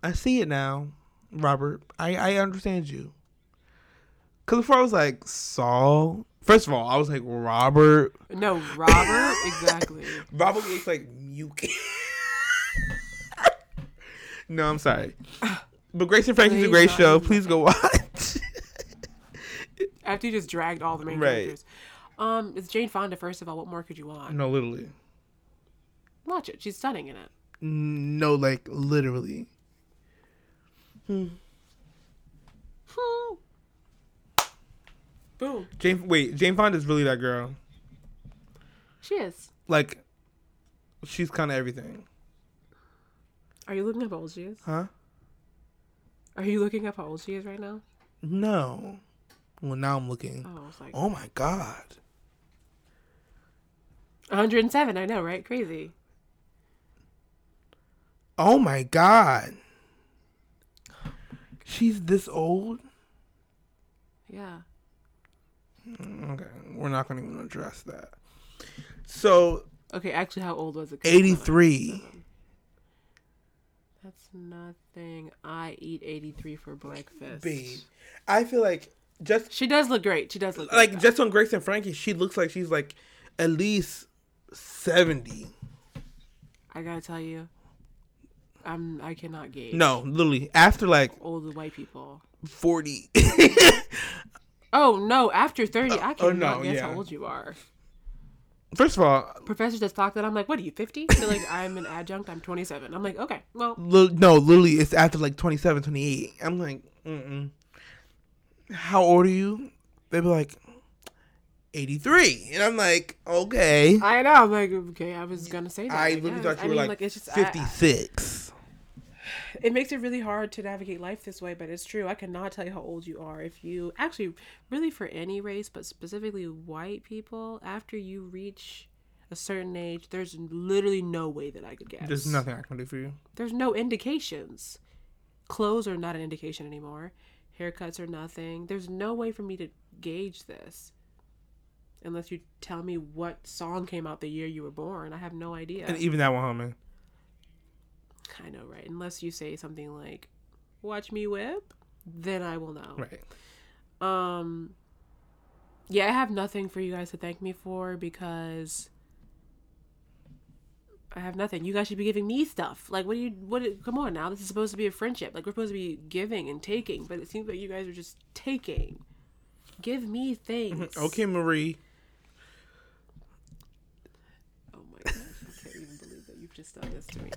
Speaker 2: I see it now, Robert. I, I understand you. Because before I was like, Sol. First of all, I was like, Robert.
Speaker 3: No, Robert, exactly.
Speaker 2: Robert looks like Muke. no, I'm sorry. But Grace and Frankie's a great show. Please go watch.
Speaker 3: After you just dragged all the main
Speaker 2: Right.
Speaker 3: characters. Um, it's Jane Fonda. First of all, what more could you want?
Speaker 2: No, literally.
Speaker 3: Watch it. She's stunning in it.
Speaker 2: No, like literally. Hmm.
Speaker 3: Boom.
Speaker 2: Jane, wait, Jane Fonda Fonda's really that girl.
Speaker 3: She is.
Speaker 2: Like, she's kind of everything,
Speaker 3: Are you looking up how old she is?
Speaker 2: huh?
Speaker 3: Are you looking up how old she is right now?
Speaker 2: No. Well, now I'm looking.
Speaker 3: Oh, like
Speaker 2: Oh my god.
Speaker 3: 107. I know, right? Crazy.
Speaker 2: Oh my god. She's this old.
Speaker 3: Yeah.
Speaker 2: Mm, okay, we're not gonna even address that. So
Speaker 3: Okay, actually, how old was it?
Speaker 2: 83.
Speaker 3: That's nothing. I eat 83 for breakfast.
Speaker 2: Babe, I feel like just
Speaker 3: She does look great. She does look
Speaker 2: like
Speaker 3: though.
Speaker 2: just on Grace and Frankie, she looks like she's like at least seventy.
Speaker 3: I gotta tell you, I'm. I cannot gauge.
Speaker 2: No, literally after like
Speaker 3: Old white people.
Speaker 2: forty.
Speaker 3: Oh no! After 30, I
Speaker 2: oh,
Speaker 3: cannot
Speaker 2: no,
Speaker 3: guess
Speaker 2: yeah.
Speaker 3: how old you are.
Speaker 2: First of all,
Speaker 3: Professors just talk that I'm like, what are you 50? They're like, I'm an adjunct. I'm 27. I'm like, okay, well,
Speaker 2: li- no, literally it's after like 27, 28. I'm like, mm mm. How old are you? They'd be like, 83. And I'm like, okay.
Speaker 3: I know. I'm like, okay, I was gonna say that.
Speaker 2: I
Speaker 3: I,
Speaker 2: thought you
Speaker 3: I
Speaker 2: were
Speaker 3: mean,
Speaker 2: like,
Speaker 3: it's just I-
Speaker 2: 56.
Speaker 3: It makes it really hard to navigate life this way, but it's true. I cannot tell you how old you are if you actually, really for any race, but specifically white people, after you reach a certain age, there's literally no way that I could guess.
Speaker 2: There's nothing I can do for you.
Speaker 3: There's no indications. Clothes are not an indication anymore. Haircuts are nothing. There's no way for me to gauge this. Unless you tell me what song came out the year you were born. I have no idea.
Speaker 2: And even that one, homie.
Speaker 3: I know, right? Unless you say something like, "Watch me whip," then I will know.
Speaker 2: Right.
Speaker 3: Um. Yeah, I have nothing for you guys to thank me for because I have nothing. You guys should be giving me stuff. Like, what do you? What? Come on now. This is supposed to be a friendship. Like, we're supposed to be giving and taking, but it seems like you guys are just taking. Give me things.
Speaker 2: Okay, Marie.
Speaker 3: Oh my gosh, I can't even believe that you've just done this to me.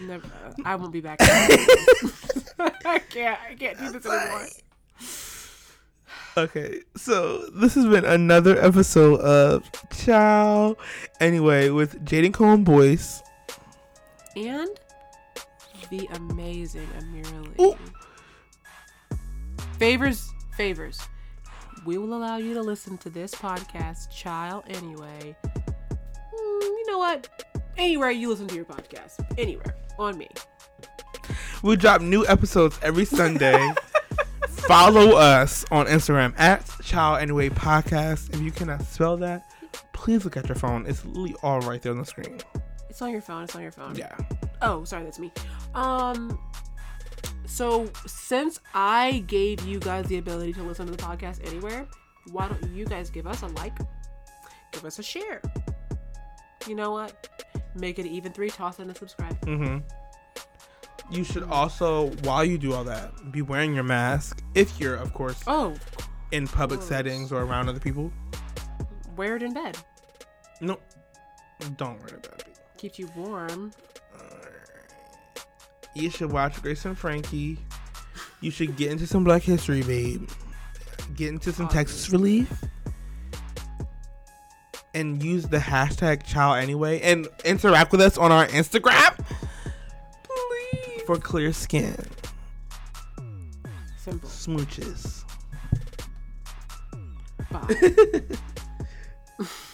Speaker 3: Never. uh, I won't be back. I can't. I can't do this anymore.
Speaker 2: Okay, so this has been another episode of Ciao. Anyway, with Jaden Cohen Boyce.
Speaker 3: And the amazing Amira
Speaker 2: Ooh.
Speaker 3: Lee. Favors, favors. We will allow you to listen to this podcast, child, anyway. Mm, you know what? Anywhere you listen to your podcast. Anywhere. On me.
Speaker 2: We drop new episodes every Sunday. Follow us on Instagram at Ciao Anyway Podcast. If you cannot spell that, please look at your phone. It's literally all right there on the screen.
Speaker 3: It's on your phone. It's on your phone.
Speaker 2: Yeah.
Speaker 3: Oh, sorry, that's me. Um so since I gave you guys the ability to listen to the podcast anywhere, why don't you guys give us a like? Give us a share. You know what? Make it even three, toss in a subscribe.
Speaker 2: Mm-hmm. You should also, while you do all that, be wearing your mask if you're, of course,
Speaker 3: Oh,
Speaker 2: in public
Speaker 3: course.
Speaker 2: settings or around other people.
Speaker 3: wear it in bed.
Speaker 2: No, don't worry about it.
Speaker 3: Keeps you warm.
Speaker 2: You should watch Grace and Frankie. You should get into some Black History, babe. Get into some Texas Relief. And use the hashtag Ciao anyway. And interact with us on our Instagram
Speaker 3: Please.
Speaker 2: for clear skin.
Speaker 3: Simple.
Speaker 2: Smooches.
Speaker 3: Bye.